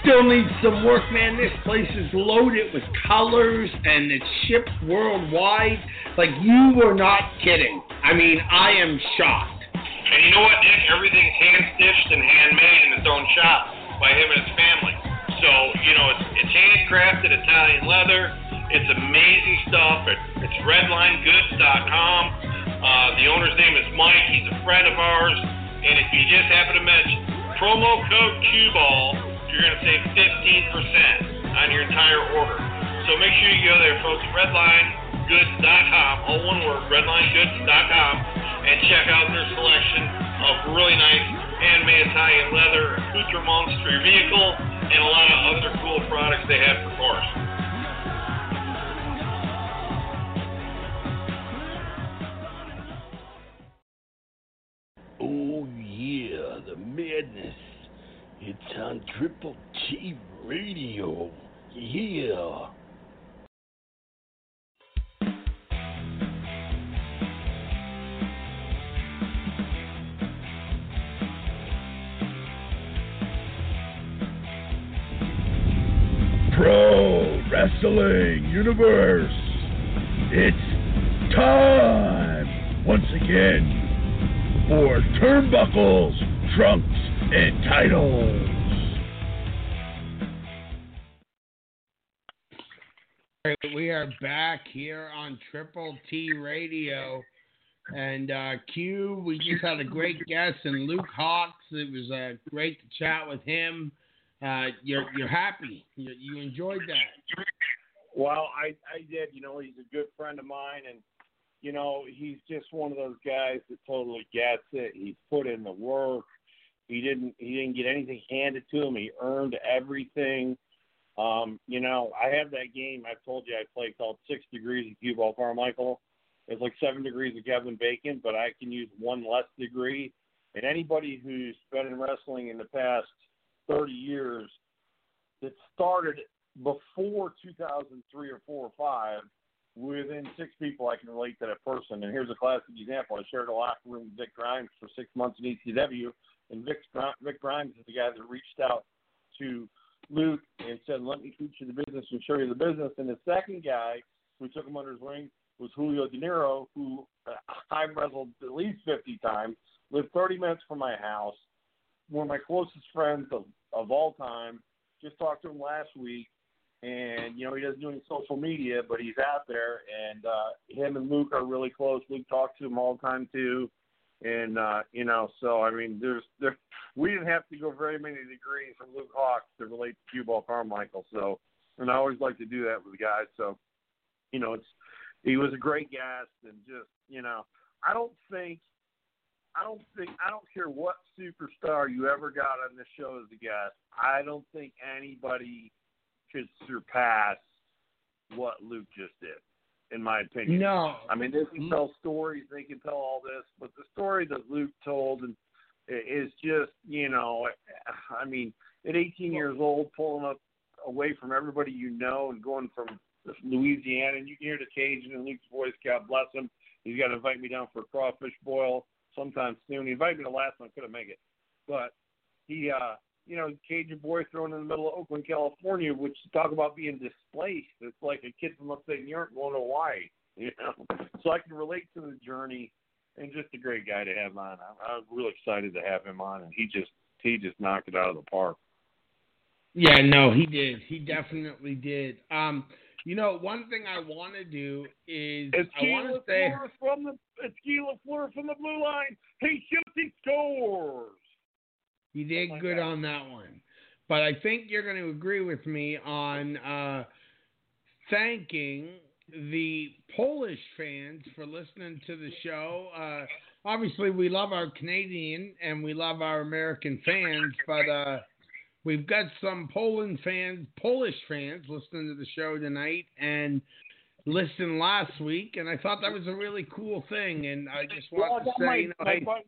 still needs some work, man. This place is loaded with colors and it's shipped worldwide. Like, you were not kidding. I mean, I am shocked. And you know what, Nick? Everything's hand stitched and handmade in his own shop by him and his family. So, you know, it's, it's handcrafted Italian leather. It's amazing stuff. It, it's redlinegoods.com. Uh, the owner's name is Mike. He's a friend of ours. And if you just happen to mention promo code QBall, you're going to save 15% on your entire order. So make sure you go there, folks. Redlinegoods.com, all one word, redlinegoods.com, and check out their selection of really nice handmade Italian leather, accoutrements for your vehicle, and a lot of other cool products they have for cars. Oh yeah, the madness. It's on Triple T Radio. Yeah. Wrestling Universe. It's time once again for turnbuckles, trunks, and titles. We are back here on Triple T Radio. And uh, Q, we just had a great guest, and Luke Hawx. It was uh, great to chat with him. Uh, you're you're happy. You, you enjoyed that. Well, I I did. You know, he's a good friend of mine, and you know, he's just one of those guys that totally gets it. He's put in the work. He didn't he didn't get anything handed to him. He earned everything. Um, you know, I have that game I've told you I play called Six Degrees of Cue Ball Carmichael. It's like seven degrees of Kevin Bacon, but I can use one less degree. And anybody who's been in wrestling in the past 30 years that started before 2003 or 4 or 5, within six people I can relate to that person. And here's a classic example. I shared a locker room with Vic Grimes for six months in ECW, and Vic, Vic Grimes is the guy that reached out to Luke and said, let me teach you the business and show you the business. And the second guy who took him under his wing was Julio Dinero, who uh, I wrestled at least 50 times, lived 30 minutes from my house, one of my closest friends of, of all time. Just talked to him last week, and you know he doesn't do any social media, but he's out there, and uh, him and Luke are really close. Luke talks to him all the time too, and uh, you know, so I mean, there's there we didn't have to go very many degrees from Luke Hawx to relate to Cue Ball Carmichael. So, and I always like to do that with the guys. So, you know, it's he was a great guest, and just you know, I don't think I don't think I don't care what superstar you ever got on this show as a guest. I don't think anybody could surpass what Luke just did, in my opinion. No, I mean they can tell stories, they can tell all this, but the story that Luke told and is just you know, I mean, at 18 years old, pulling up away from everybody you know and going from Louisiana, and you can hear the Cajun in Luke's voice. God bless him. He's got to invite me down for a crawfish boil sometime soon. He invited me to last one, couldn't make it, but he, uh, you know, Cajun boy thrown in the middle of Oakland, California, which talk about being displaced. It's like a kid from upstate New York going to Hawaii, you know. So I can relate to the journey, and just a great guy to have on. I'm, I'm really excited to have him on, and he just he just knocked it out of the park. Yeah, no, he did. He definitely did. Um, you know, one thing I want to do is It's I want to say from the it's Keela Fleur from the blue line. He shoots, he scores. He did Oh good God. on that one, but I think you're going to agree with me on uh, thanking the Polish fans for listening to the show. Uh, obviously, we love our Canadian and we love our American fans, but uh, we've got some Poland fans, Polish fans, listening to the show tonight and listened last week, and I thought that was a really cool thing. And I just Well, want to say, my, you know, my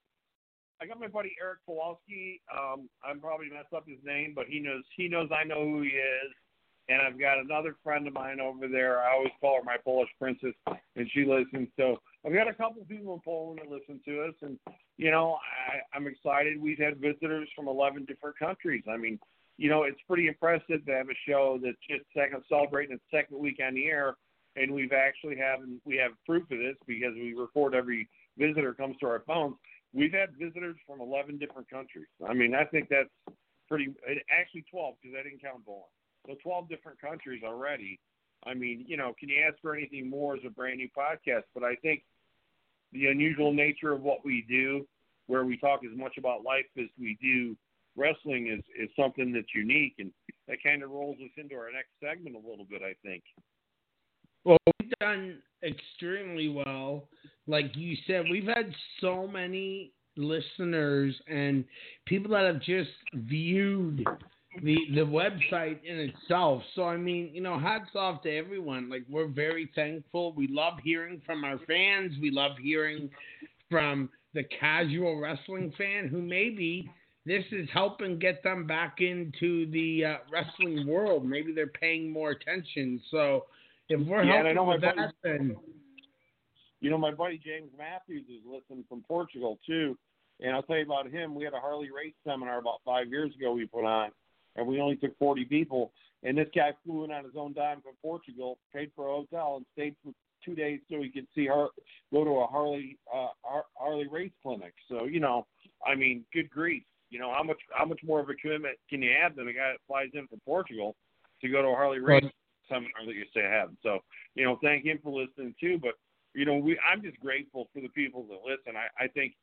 I got my buddy Eric Kowalski. Um, I'm probably messed up his name, but he knows he knows I know who he is. and I've got another friend of mine over there. I always call her my Polish princess, and she listens. So I've got a couple people in Poland that listen to us, and you know, I, I'm excited. We've had visitors from 11 different countries. I mean, you know, it's pretty impressive to have a show that's just second celebrating its second week on the air, and we've actually have we have proof of this because we record every visitor comes to our phones. We've had visitors from 11 different countries. I mean, I think that's pretty actually 12 because I didn't count Poland. So 12 different countries already. I mean, you know, can you ask for anything more as a brand new podcast? But I think the unusual nature of what we do, where we talk as much about life as we do wrestling, is is something that's unique, and that kind of rolls us into our next segment a little bit. I think. Well, we've done extremely well. Like you said, we've had so many listeners and people that have just viewed the the website in itself. So I mean, you know, hats off to everyone. Like we're very thankful. We love hearing from our fans. We love hearing from the casual wrestling fan who maybe this is helping get them back into the uh, wrestling world. Maybe they're paying more attention. So if we're yeah, helping with buddy, that, then you know my buddy James Matthews is listening from Portugal too. And I'll tell you about him. We had a Harley Race seminar about five years ago we put on, and we only took 40 people. And this guy flew in on his own dime from Portugal, paid for a hotel, and stayed for two days so he could see her go to a Harley uh, Harley Race clinic. So you know, I mean, good grief. You know how much how much more of a commitment can you have than a guy that flies in from Portugal to go to a Harley Race right. seminar that you say have? So you know, thank him for listening too. But you know, we I'm just grateful for the people that listen. I, I think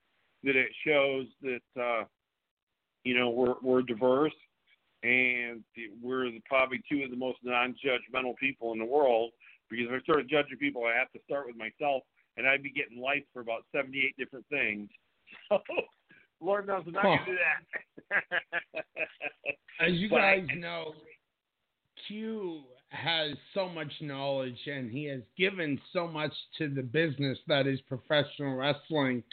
that it shows that uh, you know we're we're diverse and we're probably two of the most non-judgmental people in the world. Because if I started judging people, I have to start with myself, and I'd be getting life for about seventy-eight different things. So, Lord knows I'm not gonna do that. As you but, guys know, Q has so much knowledge, and he has given so much to the business that is professional wrestling.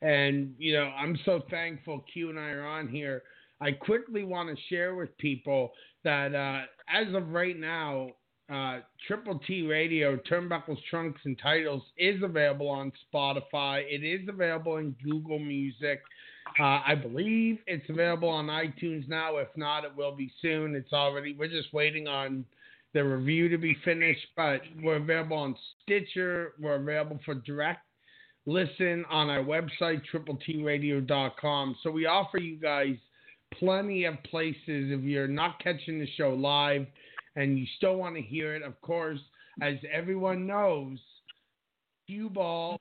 And you know, I'm so thankful Q and I are on here I quickly want to share with people that uh, as of right now, uh, Triple T Radio, Turnbuckles, Trunks, and Titles is available on Spotify. It is available in Google Music. Uh, I believe it's available on iTunes now. If not, it will be soon. It's already, we're just waiting on the review to be finished, but we're available on Stitcher. We're available for direct listen on our website, tripletradio.com. So we offer you guys plenty of places if you're not catching the show live and you still want to hear it. Of course, as everyone knows, Q Ball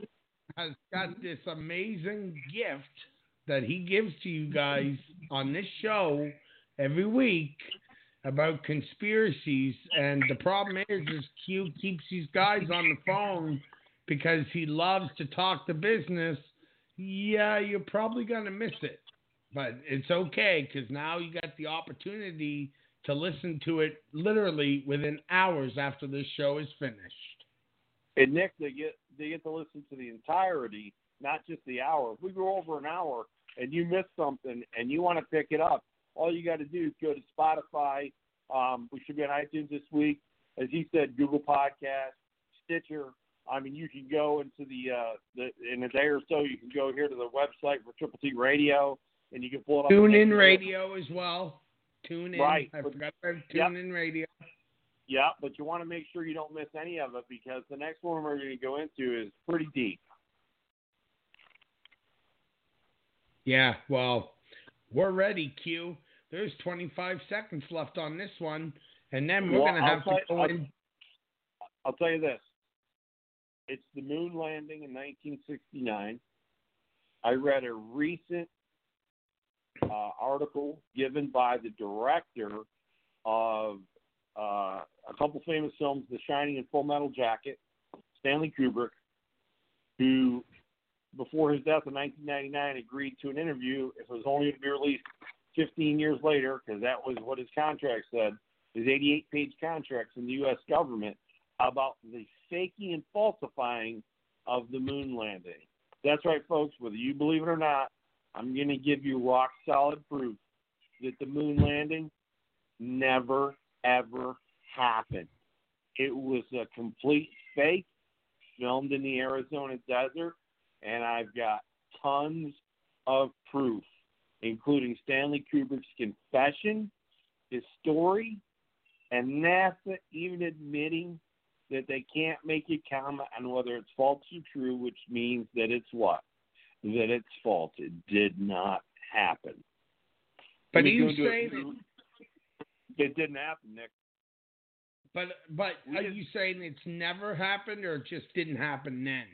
has got this amazing gift that he gives to you guys on this show every week about conspiracies. And the problem is, is Q keeps these guys on the phone because he loves to talk the business. Yeah, you're probably going to miss it. But it's okay because now you got the opportunity to listen to it literally within hours after this show is finished. And Nick, they get they get to listen to the entirety, not just the hour. If we go over an hour and you miss something and you want to pick it up, all you got to do is go to Spotify. Um, we should be on iTunes this week, as he said, Google Podcast, Stitcher. I mean, you can go into the uh, the in a day or so. You can go here to the website for Triple T Radio and you can pull it up. Tune in radio as well. Tune in. Right. I but, forgot about tune yep. in radio. Yeah, but you want to make sure you don't miss any of it because the next one we're going to go into is pretty deep. Yeah, well, we're ready, Q. There's 25 seconds left on this one, and then we're well, going to have to go I'll, in. I'll tell you this. It's the moon landing in 1969. I read a recent uh, article given by the director of uh, a couple famous films, The Shining and Full Metal Jacket, Stanley Kubrick, who, before his death in 1999, agreed to an interview. If it was only to be released 15 years later, because that was what his contract said, his 88 page contracts in the U.S. government about the faking and falsifying of the moon landing. That's right, folks, whether you believe it or not, I'm going to give you rock solid proof that the moon landing never, ever happened. It was a complete fake, filmed in the Arizona desert, and I've got tons of proof, including Stanley Kubrick's confession, his story, and NASA even admitting that they can't make a comment on whether it's false or true, which means that it's what? That it's false. It did not happen. But you saying it, it didn't happen, Nick. But but are you saying it's never happened or it just didn't happen then?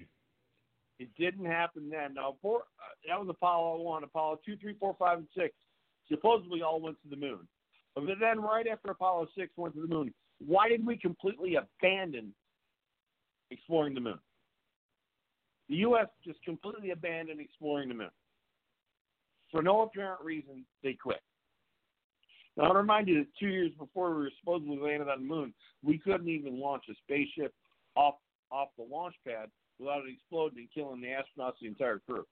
It didn't happen then. Now, four, uh, that was Apollo 1, Apollo 2, 3, 4, 5, and 6 supposedly all went to the moon. But then, right after Apollo 6 went to the moon, why did we completely abandon exploring the moon? The U.S. just completely abandoned exploring the moon. For no apparent reason, they quit. Now, I'll remind you that two years before we were supposedly landed on the moon, we couldn't even launch a spaceship off off the launch pad without it exploding and killing the astronauts, the entire crew.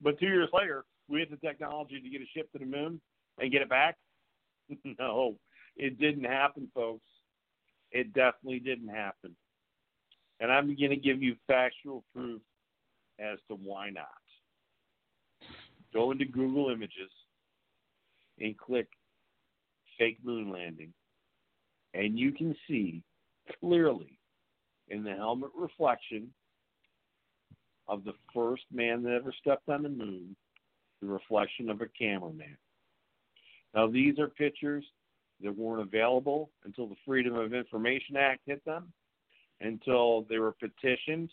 But two years later, we had the technology to get a ship to the moon and get it back. no, it didn't happen, folks. It definitely didn't happen. And I'm going to give you factual proof as to why not. Go into Google Images and click fake moon landing, and you can see clearly in the helmet reflection of the first man that ever stepped on the moon the reflection of a cameraman. Now, these are pictures that weren't available until the Freedom of Information Act hit them, until they were petitioned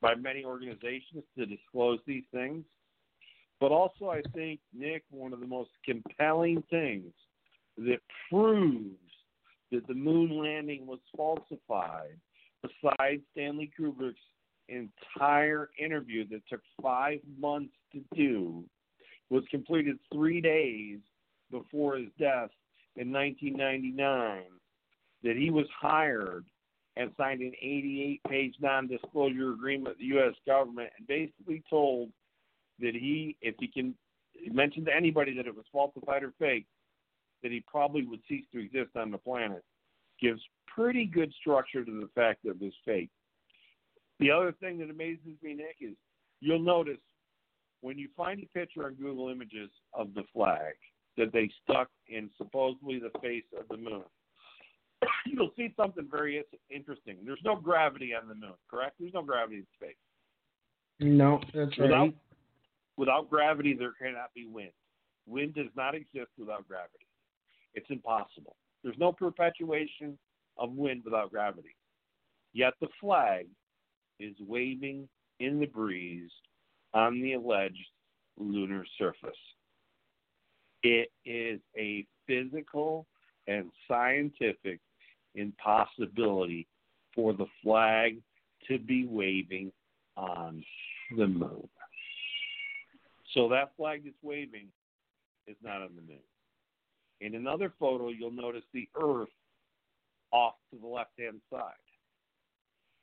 by many organizations to disclose these things. But also, I think, Nick, one of the most compelling things that proves that the moon landing was falsified, besides Stanley Kubrick's entire interview that took five months to do, was completed three days before his death in 1999, that he was hired and signed an 88 page non disclosure agreement with the U.S. government and basically told that he, if he can mention to anybody that it was falsified or fake, that he probably would cease to exist on the planet. Gives pretty good structure to the fact that it was fake. The other thing that amazes me, Nick, is you'll notice when you find a picture on Google Images of the flag that they stuck in supposedly the face of the moon, you'll see something very interesting. There's no gravity on the moon, correct? There's no gravity in space. No, that's Without, right. without gravity, there cannot be wind. Wind does not exist without gravity. It's impossible. There's no perpetuation of wind without gravity. Yet the flag is waving in the breeze on the alleged lunar surface. It is a physical and scientific impossibility for the flag to be waving on the moon. So that flag that's waving is not on the moon. In another photo, you'll notice the Earth off to the left hand side.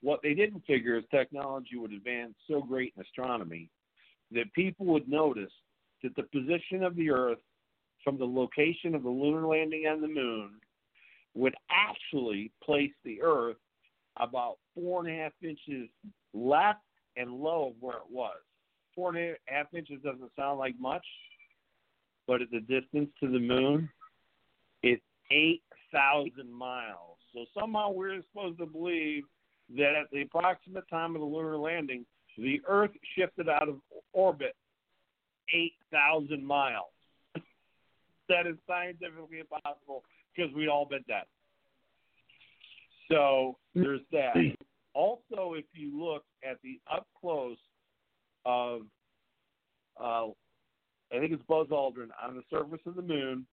What they didn't figure is technology would advance so great in astronomy that people would notice that the position of the Earth from the location of the lunar landing on the moon would actually place the Earth about four and a half inches left and low of where it was. Four and a half inches doesn't sound like much, but at the distance to the moon, it's 8,000 miles. So somehow we're supposed to believe that at the approximate time of the lunar landing, the Earth shifted out of orbit 8,000 miles. that is scientifically impossible because we'd all been dead. So there's that. Also, if you look at the up close of, uh, I think it's Buzz Aldrin on the surface of the moon,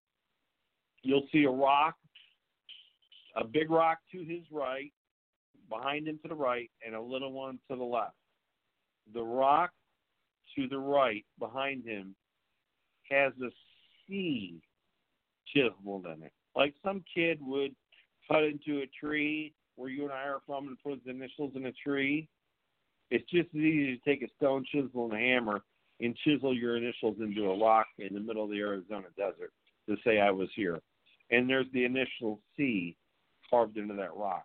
you'll see a rock, a big rock to his right, behind him to the right, and a little one to the left. The rock to the right behind him has a C chiseled in it, like some kid would cut into a tree where you and I are from and put his initials in a tree. It's just as easy to take a stone chisel and a hammer and chisel your initials into a rock in the middle of the Arizona desert to say I was here. And there's the initial C carved into that rock.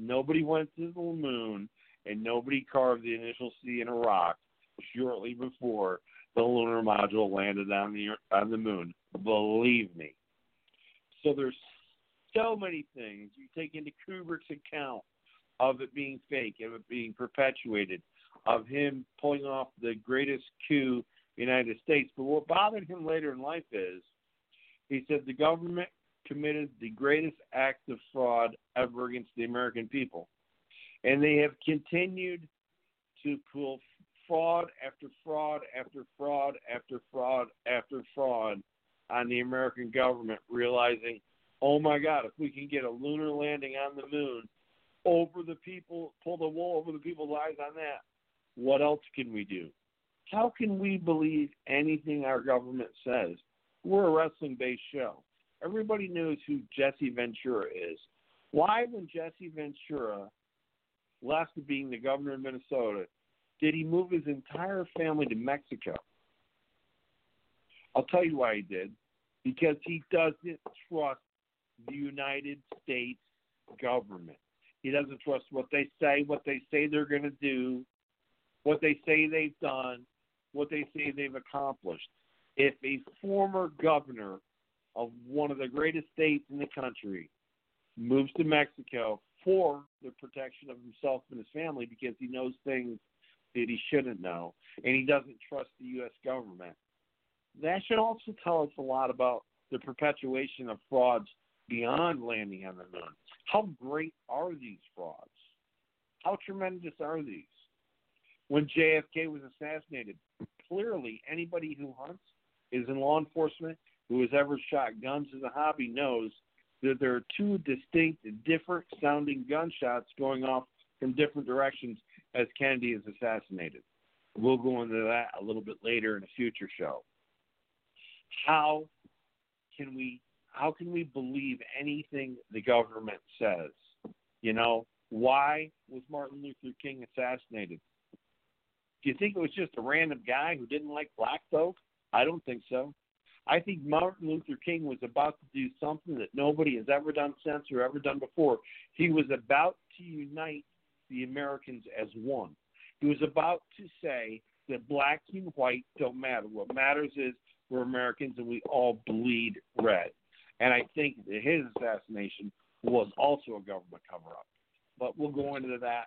Nobody went to the moon, and nobody carved the initial C in a rock shortly before the lunar module landed on the on the moon. Believe me. So there's so many things you take into Kubrick's account of it being fake, of it being perpetuated, of him pulling off the greatest coup in the United States. But what bothered him later in life is he said the government committed the greatest act of fraud ever against the American people. And they have continued to pull fraud after fraud after fraud after fraud after fraud on the American government, realizing, oh my God, if we can get a lunar landing on the moon over the people, pull the wool over the people's eyes on that, what else can we do? How can we believe anything our government says? We're a wrestling based show. Everybody knows who Jesse Ventura is. Why, when Jesse Ventura left being the governor of Minnesota, did he move his entire family to Mexico? I'll tell you why he did. Because he doesn't trust the United States government. He doesn't trust what they say, what they say they're going to do, what they say they've done, what they say they've accomplished. If a former governor of one of the greatest states in the country moves to Mexico for the protection of himself and his family because he knows things that he shouldn't know and he doesn't trust the U.S. government, that should also tell us a lot about the perpetuation of frauds beyond landing on the moon. How great are these frauds? How tremendous are these? When JFK was assassinated, clearly anybody who hunts, is in law enforcement, who has ever shot guns as a hobby knows that there are two distinct, different sounding gunshots going off from different directions as Kennedy is assassinated. We'll go into that a little bit later in a future show. How can we how can we believe anything the government says? You know, why was Martin Luther King assassinated? Do you think it was just a random guy who didn't like black folk? I don't think so. I think Martin Luther King was about to do something that nobody has ever done since or ever done before. He was about to unite the Americans as one. He was about to say that black and white don't matter. What matters is we're Americans and we all bleed red. And I think that his assassination was also a government cover up. But we'll go into that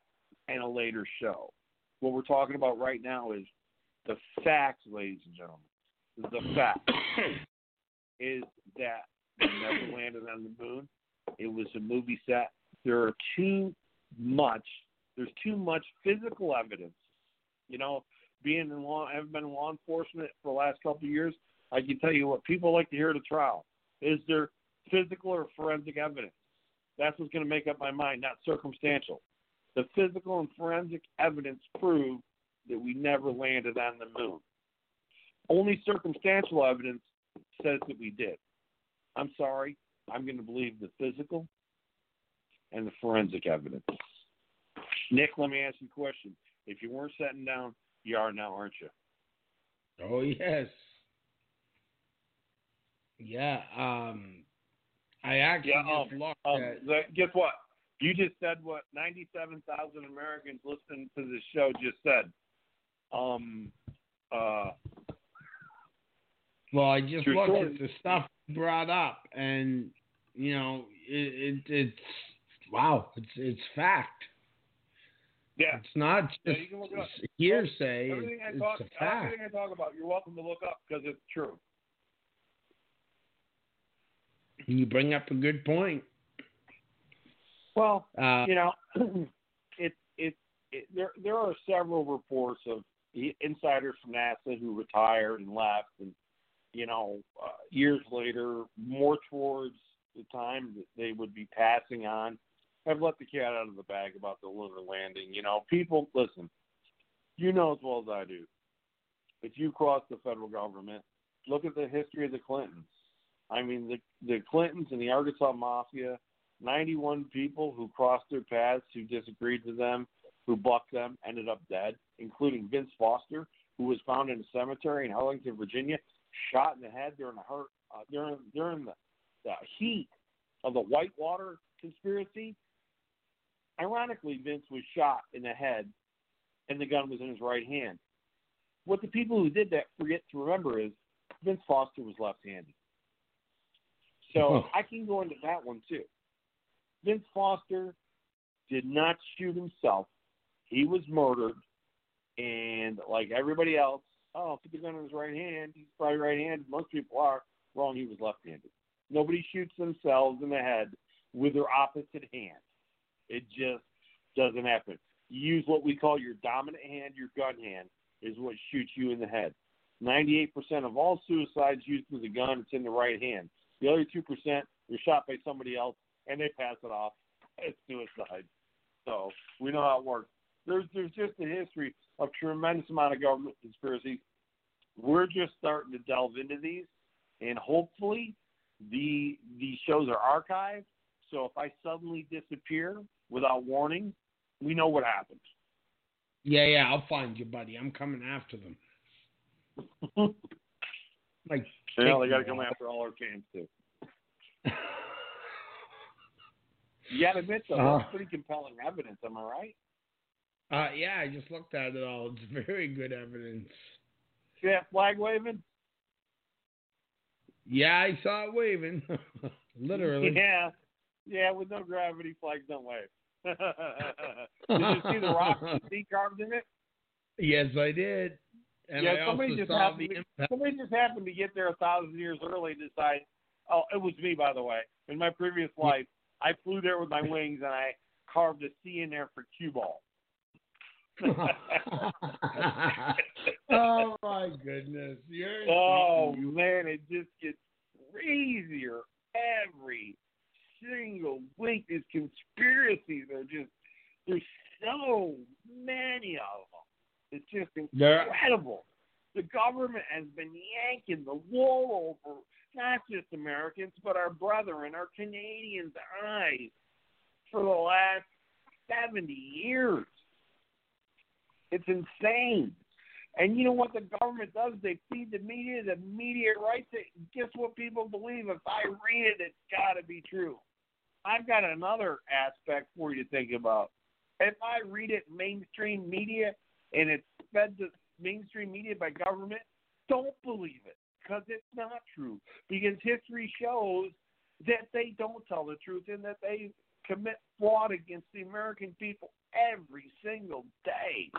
in a later show. What we're talking about right now is the facts, ladies and gentlemen. The fact is that they never landed on the moon. It was a movie set. There are too much. There's too much physical evidence. You know, being in law, I've been in law enforcement for the last couple of years. I can tell you what people like to hear at a trial. Is there physical or forensic evidence? That's what's going to make up my mind, not circumstantial. The physical and forensic evidence prove that we never landed on the moon. Only circumstantial evidence says that we did. I'm sorry. I'm going to believe the physical and the forensic evidence. Nick, let me ask you a question. If you weren't sitting down, you are now, aren't you? Oh yes. Yeah. Um, I actually Yeah, just looked Um, at. guess what? You just said what 97,000 Americans listening to this show just said. Um, uh, Well, I just True looked story. at the stuff brought up, and you know, it, it it's wow, it's it's fact. yeah. It's not Yeah, just you can look it up. hearsay. Everything I talk, it's a fact. everything I talk about, you're welcome to look up because it's true. You bring up a good point. Well, Uh, you know, it, it it there there are several reports of insiders from NASA who retired and left, and you know, uh, years later, more towards the time that they would be passing on, have let the cat out of the bag about the lunar landing. You know, people listen. You know as well as I do. If you cross the federal government, look at the history of the Clintons. I mean, the the Clintons and the Arkansas Mafia 91 people who crossed their paths, who disagreed with them, who bucked them, ended up dead, including Vince Foster, who was found in a cemetery in Arlington, Virginia, shot in the head during the hurt, uh, during during the, the heat of the Whitewater conspiracy, ironically, Vince was shot in the head, and the gun was in his right hand. What the people who did that forget to remember is Vince Foster was left-handed. So I can go into that one too. Vince Foster did not shoot himself. He was murdered, and like everybody else, oh, put the gun in his right hand. He's probably right-handed. Most people are wrong. He was left-handed. Nobody shoots themselves in the head with their opposite hand. It just doesn't happen. You use what we call your dominant hand, your gun hand, is what shoots you in the head. 98% of all suicides used with a gun, it's in the right hand. The other 2%, you're shot by somebody else and they pass it off as suicide. So we know how it works. There's there's just a history of tremendous amount of government conspiracies. We're just starting to delve into these, and hopefully, the these shows are archived. So if I suddenly disappear without warning, we know what happened. Yeah, yeah, I'll find you, buddy. I'm coming after them. like, yeah, they got to come after all our fans too. you got to admit though, Uh-huh. that's pretty compelling evidence. Am I right? Uh, yeah, I just looked at it all. It's very good evidence. See that flag waving? Yeah, I saw it waving. Literally. Yeah, yeah. With no gravity, flags don't wave. Did you see the rock you see carved in it? Yes, I did. And yeah, I somebody also just saw happened. the To, impact. somebody just happened to get there a thousand years early and decide. Oh, it was me, by the way. In my previous life, I flew there with my wings and I carved a C in there for cue ball. oh my goodness! You're Oh man, it just gets crazier every single week. These conspiracies are just there's so many of them. It's just There- incredible. The government has been yanking the wool over not just Americans but our brethren, our Canadians' eyes for the last seventy years. It's insane. And you know what the government does? They feed the media. The media writes it. Guess what people believe? If I read it, it's got to be true. I've got another aspect for you to think about. If I read it mainstream media and it's fed to mainstream media by government, don't believe it because it's not true. Because history shows that they don't tell the truth and that they commit fraud against the American people every single day.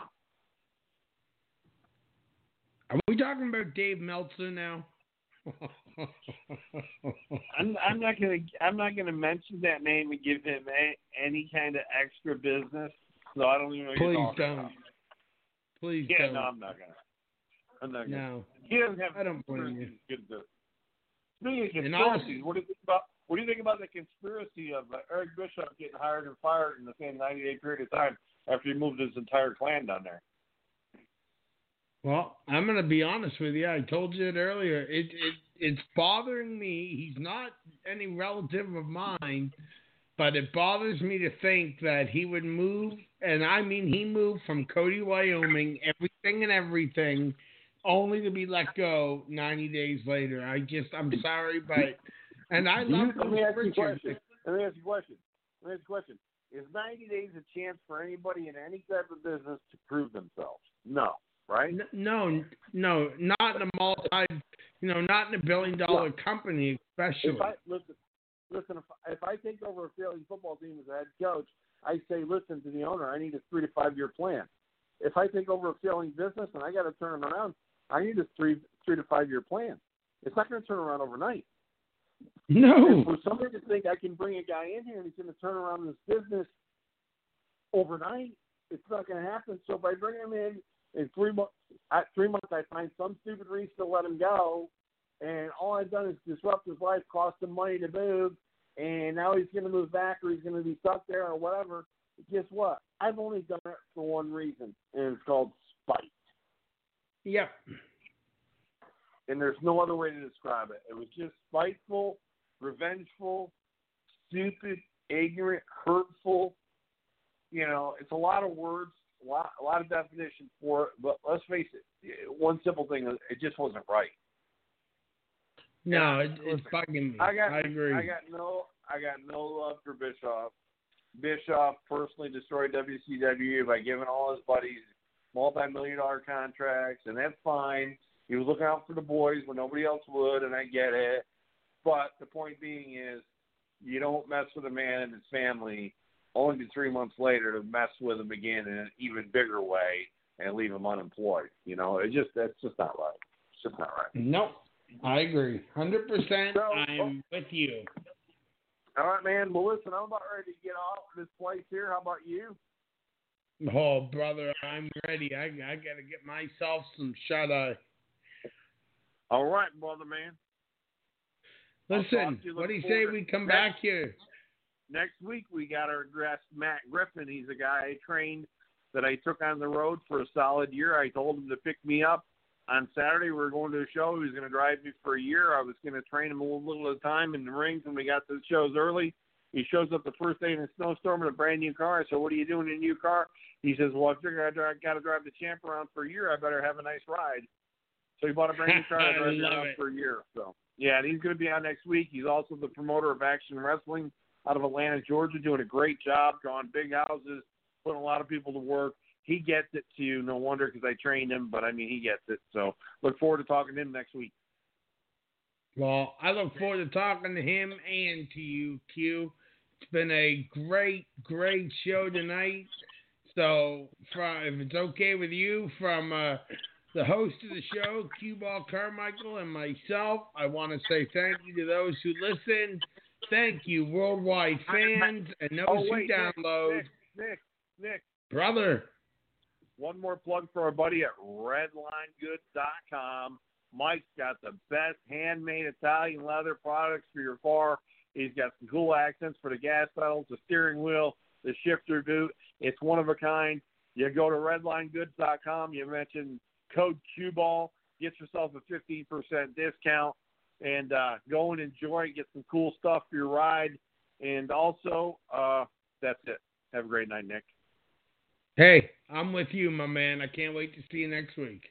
Are we talking about Dave Meltzer now? I'm I'm not gonna I'm not gonna mention that name and give him a, any kind of extra business. So I don't even know what you're Please don't. about. Please Yeah, don't. no, I'm not gonna. I'm not gonna. No. He doesn't have I don't blame you. good this. Speaking of conspiracies, what do you think about what do you think about the conspiracy of uh, Eric Bischoff getting hired and fired in the same 90 day period of time after he moved his entire clan down there? Well, I'm going to be honest with you. I told you it earlier. It, it it's bothering me. He's not any relative of mine, but it bothers me to think that he would move, and I mean he moved from Cody, Wyoming, everything and everything, only to be let go 90 days later. I just I'm sorry, but and I love Let me ask you a question. Let me ask you a question. Let me ask you a question. Is 90 days a chance for anybody in any type of business to prove themselves? No, right? No, no, not in a multi, you know, not in a billion dollar company, especially. If I listen, listen. If, if I take over a failing football team as a head coach, I say, listen to the owner. I need a three to five year plan. If I take over a failing business and I got to turn it around, I need a three three to five year plan. It's not going to turn around overnight. no. And for somebody to think I can bring a guy in here and he's going to turn around this business overnight, it's not going to happen. So by bringing him in in three months, at three months, I find some stupid reason to let him go, and all I've done is disrupt his life, cost him money to move, and now he's going to move back or he's going to be stuck there or whatever. Guess what? I've only done it for one reason, and it's called spite. Yeah. and there's no other way to describe it. It was just spiteful, revengeful, stupid, ignorant, hurtful. You know, it's a lot of words, a lot, a lot of definitions for it. But let's face it, one simple thing: it just wasn't right. No, it, it's bugging me. I got, I agree. I got no, I got no love for Bischoff. Bischoff personally destroyed WCW by giving all his buddies multi-million dollar contracts, and that's fine. He was looking out for the boys when nobody else would, and I get it. But the point being is, you don't mess with a man and his family only to three months later to mess with him again in an even bigger way and leave him unemployed. You know, it just that's just not right. It's just not right. Nope. I agree. 100% I'm with you. All right, man. Well, listen, I'm about ready to get off this place here. How about you? Oh, brother, I'm ready. I, I got to get myself some shut eye. All right, brother, man. Listen, what do you say we come back here? Next week we got our guest Matt Griffin. He's a guy I trained that I took on the road for a solid year. I told him to pick me up on Saturday. We were going to a show. He was going to drive me for a year. I was going to train him a little, at a time in the rings when we got to the shows early. He shows up the first day in a snowstorm in a brand new car. I said, "What are you doing in a new car?" He says, "Well, I figure I got to drive the champ around for a year. I better have a nice ride." So he bought a brand new car and I drive around it. for a year. So yeah, and he's going to be on next week. He's also the promoter of Action Wrestling out of Atlanta, Georgia, doing a great job, drawing big houses, putting a lot of people to work. He gets it too. No wonder because I trained him, but I mean he gets it. So look forward to talking to him next week. Well, I look forward to talking to him and to you, Q. It's been a great, great show tonight. So, if it's okay with you, from uh, the host of the show, Q Ball Carmichael, and myself, I want to say thank you to those who listen. Thank you, worldwide fans, and those Oh, who wait, download. Nick, Nick, Nick. Brother, One more plug for our buddy at RedlineGoods.com. Mike's got the best handmade Italian leather products for your car. He's got some cool accents for the gas pedals, the steering wheel, the shifter boot. It's one of a kind. You go to RedlineGoods.com. You mention code QBall. Get yourself a 15% discount and uh, go and enjoy. Get some cool stuff for your ride. And also, uh, that's it. Have a great night, Nick. hey, I'm with you, my man. I can't wait to see you next week.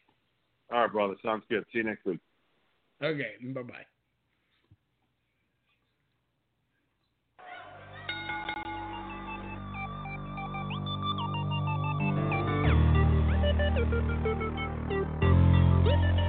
All right, brother. Sounds good. See you next week. Okay, bye bye. Thank you.